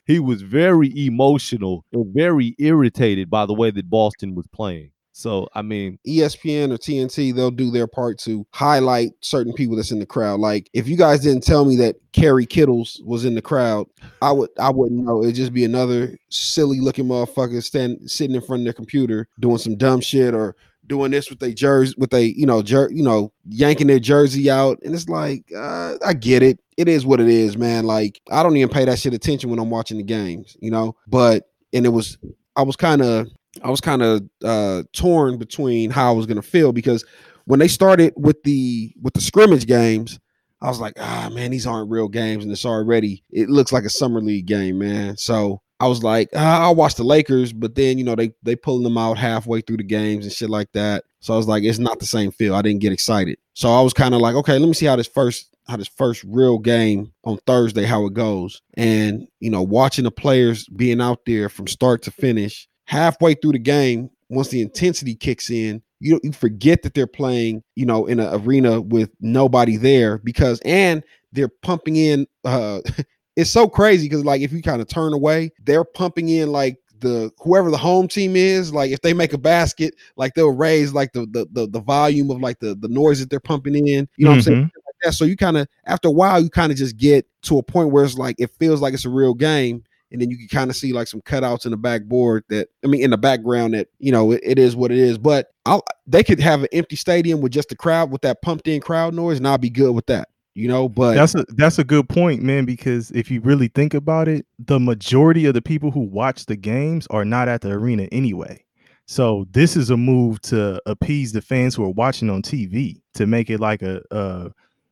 He was very emotional and very irritated by the way that Boston was playing. So I mean, ESPN or TNT, they'll do their part to highlight certain people that's in the crowd. Like if you guys didn't tell me that Kerry Kittles was in the crowd, I would I wouldn't know. It'd just be another silly looking motherfucker stand sitting in front of their computer doing some dumb shit or doing this with their jersey with a you know jer- you know yanking their jersey out and it's like uh, I get it. It is what it is, man. Like I don't even pay that shit attention when I'm watching the games, you know. But and it was I was kind of I was kind of uh torn between how I was gonna feel because when they started with the with the scrimmage games, I was like, ah man, these aren't real games, and it's already it looks like a summer league game, man. So I was like, ah, I'll watch the Lakers, but then you know they they pulling them out halfway through the games and shit like that. So I was like, it's not the same feel. I didn't get excited. So I was kind of like, okay, let me see how this first how this first real game on Thursday how it goes, and you know watching the players being out there from start to finish halfway through the game, once the intensity kicks in, you you forget that they're playing, you know, in an arena with nobody there because and they're pumping in uh it's so crazy because like if you kind of turn away, they're pumping in like the whoever the home team is, like if they make a basket, like they'll raise like the the the, the volume of like the the noise that they're pumping in. You know what I'm saying? Like that. So you kind of after a while, you kind of just get to a point where it's like it feels like it's a real game and then you can kind of see like some cutouts in the backboard that I mean in the background that you know it, it is what it is. But I'll, they could have an empty stadium with just the crowd with that pumped in crowd noise, and I'll be good with that. You know, but That's a that's a good point, man. Because if you really think about it, the majority of the people who watch the games are not at the arena anyway. So this is a move to appease the fans who are watching on TV to make it like a, a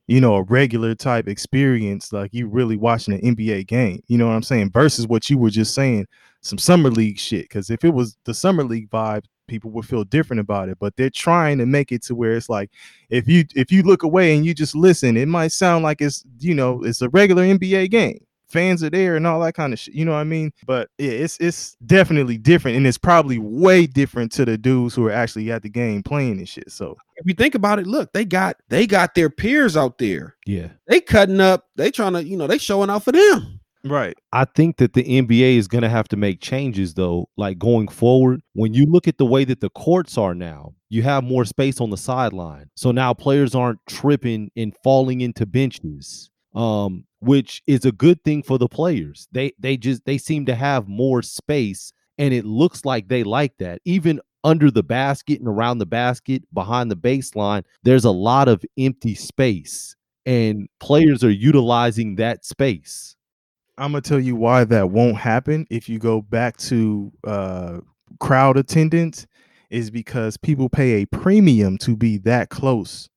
you know a regular type experience, like you really watching an NBA game. You know what I'm saying? Versus what you were just saying, some summer league shit. Because if it was the summer league vibe, people would feel different about it. But they're trying to make it to where it's like if you if you look away and you just listen, it might sound like it's you know it's a regular NBA game. Fans are there and all that kind of shit. You know what I mean? But yeah, it's it's definitely different, and it's probably way different to the dudes who are actually at the game playing and shit. So if you think about it, look, they got they got their peers out there. yeah. They cutting up. They trying to you know they showing out for them. right, I think that the NBA is going to have to make changes though, like going forward. When you look at the way that the courts are now, you have more space on the sideline. So now players aren't tripping and falling into benches. Um, which is a good thing for the players. They they just they seem to have more space and it looks like they like that. Even under the basket and around the basket, behind the baseline, there's a lot of empty space and players are utilizing that space. I'm gonna tell you why that won't happen if you go back to uh crowd attendance is because people pay a premium to be that close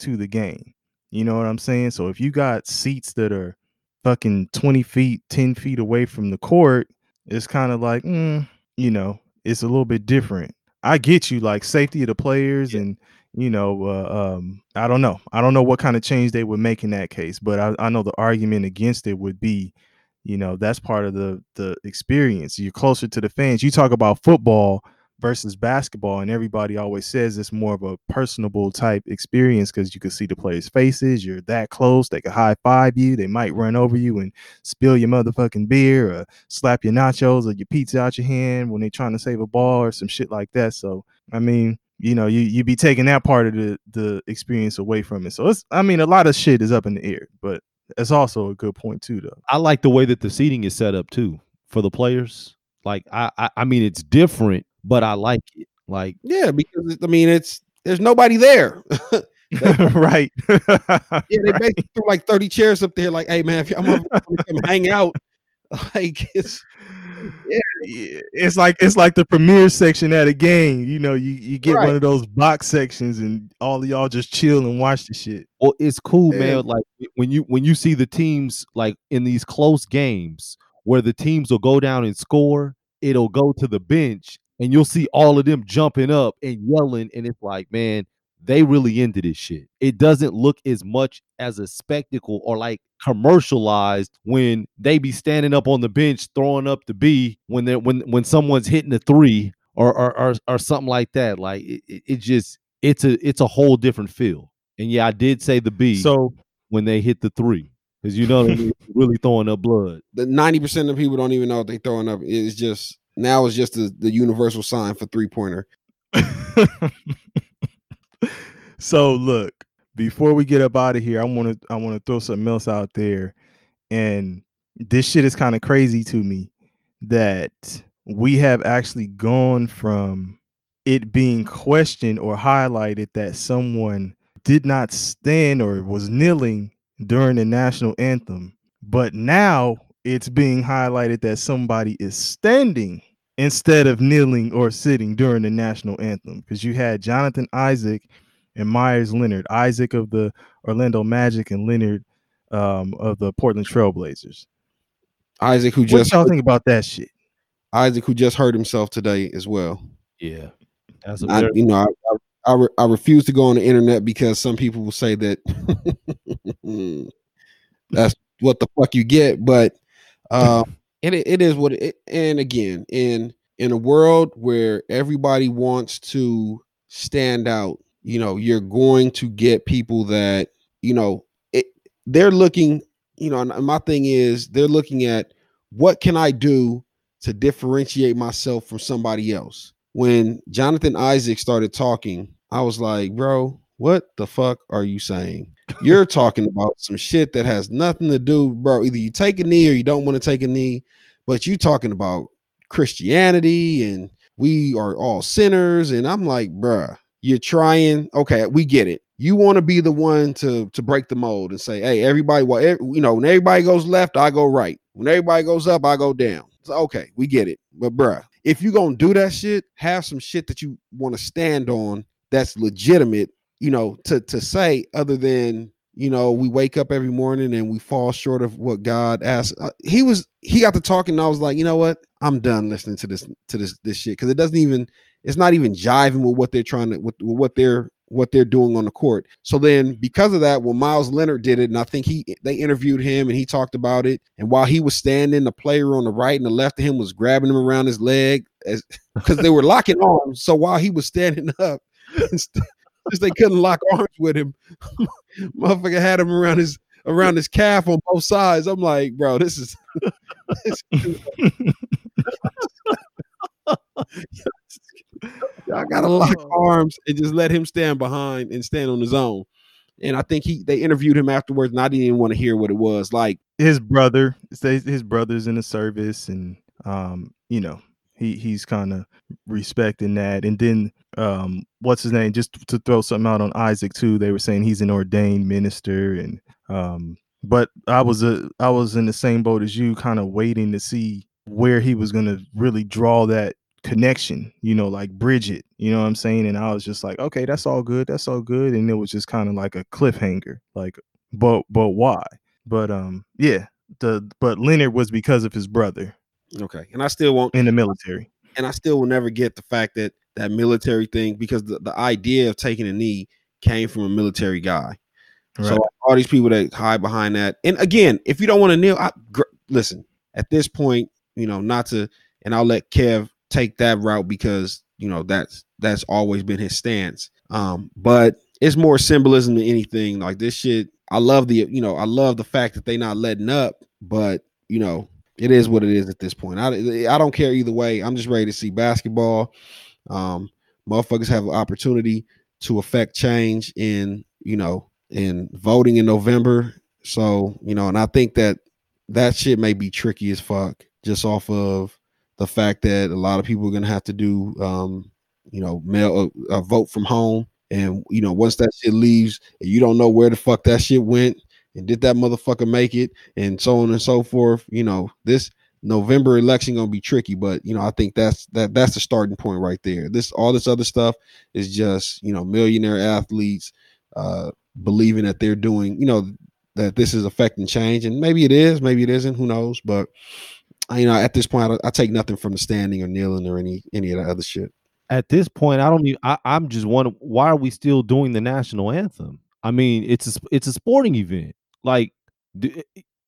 to the game. You know what I'm saying? So if you got seats that are fucking 20 feet, 10 feet away from the court, it's kind of like, mm, you know, it's a little bit different. I get you, like safety of the players and you know, uh, um, I don't know. I don't know what kind of change they would make in that case, but I, I know the argument against it would be, you know, that's part of the the experience. You're closer to the fans. You talk about football versus basketball, and everybody always says it's more of a personable type experience because you can see the players' faces. You're that close. They can high five you. They might run over you and spill your motherfucking beer or slap your nachos or your pizza out your hand when they're trying to save a ball or some shit like that. So, I mean, you know, you you be taking that part of the the experience away from it. So it's, I mean, a lot of shit is up in the air, but it's also a good point too, though. I like the way that the seating is set up too for the players. Like I, I, I mean, it's different, but I like it. Like Yeah, because I mean it's there's nobody there. right. Yeah, they basically threw like 30 chairs up there, like, hey man, if y'all motherfuckers wanna come hang out, like it's Yeah, it's like it's like the premiere section at a game. You know, you, you get Right. one of those box sections and all of y'all just chill and watch the shit. Well, it's cool, Yeah. man. Like when you when you see the teams like in these close games where the teams will go down and score, it'll go to the bench and you'll see all of them jumping up and yelling, and it's like, man, they really into this shit. It doesn't look as much as a spectacle or like commercialized when they be standing up on the bench throwing up the B when they when when someone's hitting the three or or or, or something like that. Like it, it, just it's a it's a whole different feel. And yeah, I did say the B So when they hit the three because you know they're really throwing up blood. The ninety percent of people don't even know what they throwing up. It's just now it's just the, the universal sign for three pointer. so look, before we get up out of here, I want to I want to throw something else out there, and this shit is kind of crazy to me that we have actually gone from it being questioned or highlighted that someone did not stand or was kneeling during the national anthem, but now it's being highlighted that somebody is standing instead of kneeling or sitting during the national anthem because you had Jonathan Isaac and Meyers Leonard, Isaac of the Orlando Magic and Leonard um, of the Portland Trailblazers. Isaac, who What just y'all think about that shit? Isaac, who just hurt himself today as well. Yeah, that's a I, you know, I, I, I, re- I refuse to go on the internet because some people will say that that's what the fuck you get. But um, it, it is what it. And again, in in a world where everybody wants to stand out, you know, you're going to get people that you know it. They're looking, you know. My thing is, they're looking at what can I do to differentiate myself from somebody else when Jonathan Isaac started talking, I was like, bro, what the fuck are you saying? You're talking about some shit that has nothing to do, bro. Either you take a knee or you don't want to take a knee, but you talking about Christianity and we are all sinners. And I'm like, bruh, you're trying. Okay, we get it. You want to be the one to to break the mold and say, hey, everybody, well, ev- you know, when everybody goes left, I go right. When everybody goes up, I go down. So okay, we get it. But bruh, if you're gonna do that shit, have some shit that you want to stand on that's legitimate, you know, to to say other than you know we wake up every morning and we fall short of what God asked. Uh, he was he got to talking, and I was like, you know what, I'm done listening to this to this this shit because it doesn't even it's not even jiving with what they're trying to with, with what they're what they're doing on the court. So then because of that, when Miles Leonard did it, and I think he they interviewed him and he talked about it. And while he was standing, the player on the right and the left of him was grabbing him around his leg as because they were locking arms. So while he was standing up, since they couldn't lock arms with him, motherfucker had him around his around his calf on both sides. I'm like, bro, this is this is- I gotta lock arms and just let him stand behind and stand on his own. And I think he they interviewed him afterwards, and I didn't even want to hear what it was like. his brother his his brother's in the service and um you know he he's kind of respecting that. And then um what's his name just to throw something out on Isaac too they were saying he's an ordained minister and um but I was a I was in the same boat as you kind of waiting to see where he was going to really draw that connection you know like Bridget you know what I'm saying? And I was just like okay that's all good that's all good. And it was just kind of like a cliffhanger like but but why? But um, yeah, the but Leonard was because of his brother Okay, and I still won't, in the military. and I still will never get the fact that that military thing because the, the idea of taking a knee came from a military guy. So all these people that hide behind that, and again, if you don't want to kneel, I, gr- listen. At this point, you know, not to, and I'll let Kev take that route because you know that's that's always been his stance. Um, but it's more symbolism than anything. Like this shit, I love the, you know, I love the fact that they not letting up, but you know, it is what it is at this point. I I don't care either way. I'm just ready to see basketball. Um, motherfuckers have an opportunity to affect change in, you know, in voting in November. So, you know, and I think that that shit may be tricky as fuck just off of the fact that a lot of people are to have to do, um, you know, mail a, a vote from home. And, you know, once that shit leaves you don't know where the fuck that shit went and did that motherfucker make it and so on and so forth, you know, this November election gonna be tricky, but you know, I think that's that that's the starting point right there. This all this other stuff is just, you know, millionaire athletes uh believing that they're doing, you know, that this is affecting change. And maybe it is, maybe it isn't, who knows? But you know, at this point, I, I take nothing from the standing or kneeling or any any of that other shit. At this point, I don't even. I, I'm just wondering why are we still doing the national anthem? I mean, it's a it's a sporting event. Like,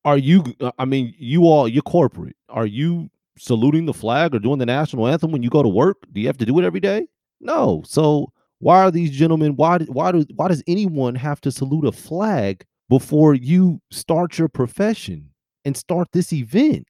are you? uh, I mean, you all you're corporate. Are you saluting the flag or doing the national anthem when you go to work? Do you have to do it every day? No. So why are these gentlemen? Why why do why does anyone have to salute a flag before you start your profession and start this event?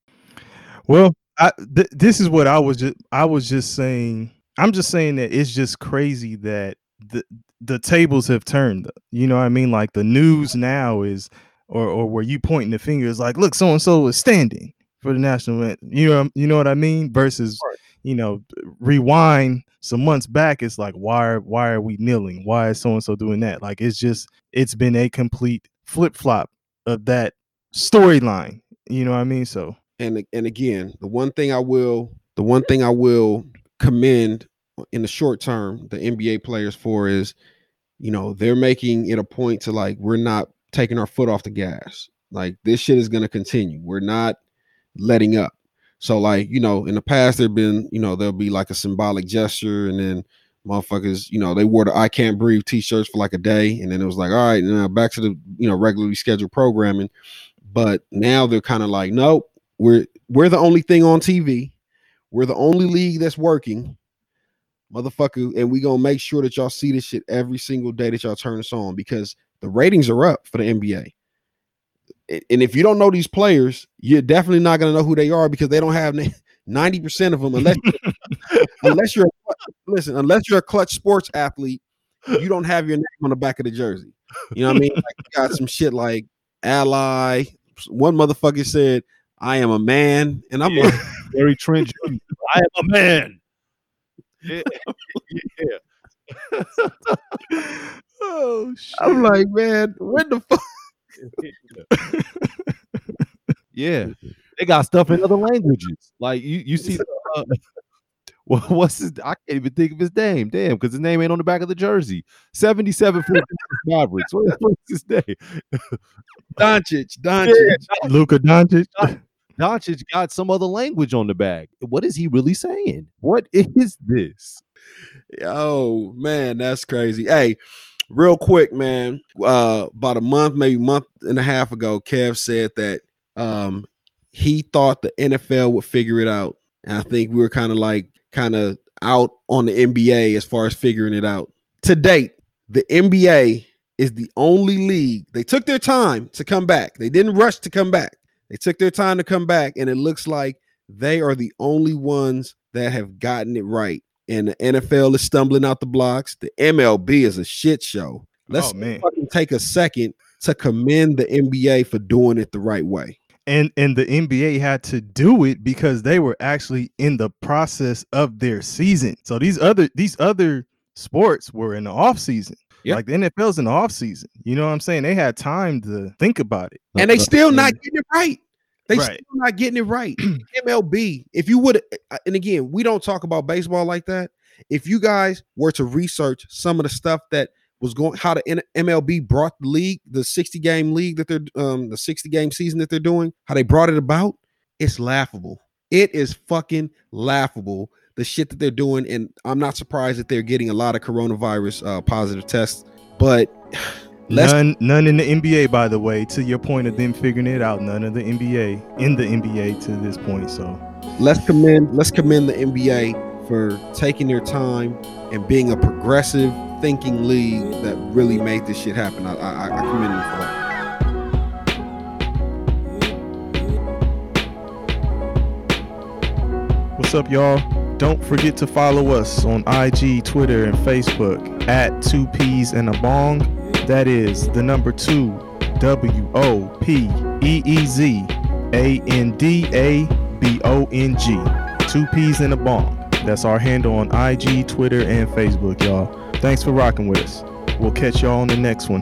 Well, I, th- this is what I was just I was just saying. I'm just saying that it's just crazy that the the tables have turned. You know what I mean? Like the news now is or or where you pointing the finger is like, look, so and so is standing for the national. You know you know what I mean? Versus you know, rewind some months back, it's like why are why are we kneeling? Why is so and so doing that? Like it's just it's been a complete flip flop of that storyline. You know what I mean? So and and again, the one thing I will the one thing I will commend in the short term the NBA players for is, you know, they're making it a point to like we're not taking our foot off the gas. Like this shit is gonna continue. We're not letting up. So like, you know, in the past there've been, you know, there'll be like a symbolic gesture and then motherfuckers, you know, they wore the I can't breathe t-shirts for like a day and then it was like, all right, now back to the, you know, regularly scheduled programming. But now they're kind of like, nope, we're we're the only thing on TV. We're the only league that's working. Motherfucker, and we gonna make sure that y'all see this shit every single day that y'all turn us on because the ratings are up for the NBA. And if you don't know these players, you're definitely not gonna know who they are because they don't have ninety percent of them unless unless you're listen unless you're a Klutch Sports athlete, you don't have your name on the back of the jersey. You know what I mean? Like you got some shit like ally. One motherfucker said, "I am a man," and I'm Yeah. like, Gary Trent I am a man. Yeah. yeah. oh shit. I'm like, man, when the fuck? yeah, they got stuff in other languages. Like you, you see. the, Uh, well, what's his? I can't even think of his name. Damn, because his name ain't on the back of the jersey. Seventy-seven for Mavericks. What, what's his name? Doncic, Doncic. Luka Doncic. Doncic got some other language on the back. What is he really saying? What is this? Oh man, that's crazy. Hey, real quick, man. Uh, about a month, maybe month and a half ago, Kev said that um he thought the NFL would figure it out, and I think we were kind of like kind of out on the NBA as far as figuring it out. To date, the NBA is the only league. They took their time to come back. They didn't rush to come back. They took their time to come back, and it looks like they are the only ones that have gotten it right. And the NFL is stumbling out the blocks. The MLB is a shit show. Let's Oh, man. fucking take a second to commend the NBA for doing it the right way. and and the NBA had to do it because they were actually in the process of their season. So these other these other sports were in the off season. Yep. Like the NFL's in the off season. You know what I'm saying? They had time to think about it. And they still not getting it right. They Right. still not getting it right. MLB, if you would, and again, we don't talk about baseball like that. If you guys were to research some of the stuff that was going, how the MLB brought the league, the 60 game league that they're, um, the 60 game season that they're doing, how they brought it about, it's laughable. It is fucking laughable. The shit that they're doing, and I'm not surprised that they're getting a lot of coronavirus uh, positive tests. But let's None none in the NBA, by the way, to your point of them figuring it out. None of the NBA in the NBA to this point. So let's commend let's commend the NBA for taking their time and being a progressive thinking league that really made this shit happen. I, I, I commend them for that. What's up, y'all? Don't forget to follow us on IG, Twitter, and Facebook at Two Peas and a Bong. That is the number two W O P E E Z A N D A B O N G. Two Peas in a Bong. That's our handle on IG, Twitter, and Facebook, y'all. Thanks for rocking with us. We'll catch y'all on the next one.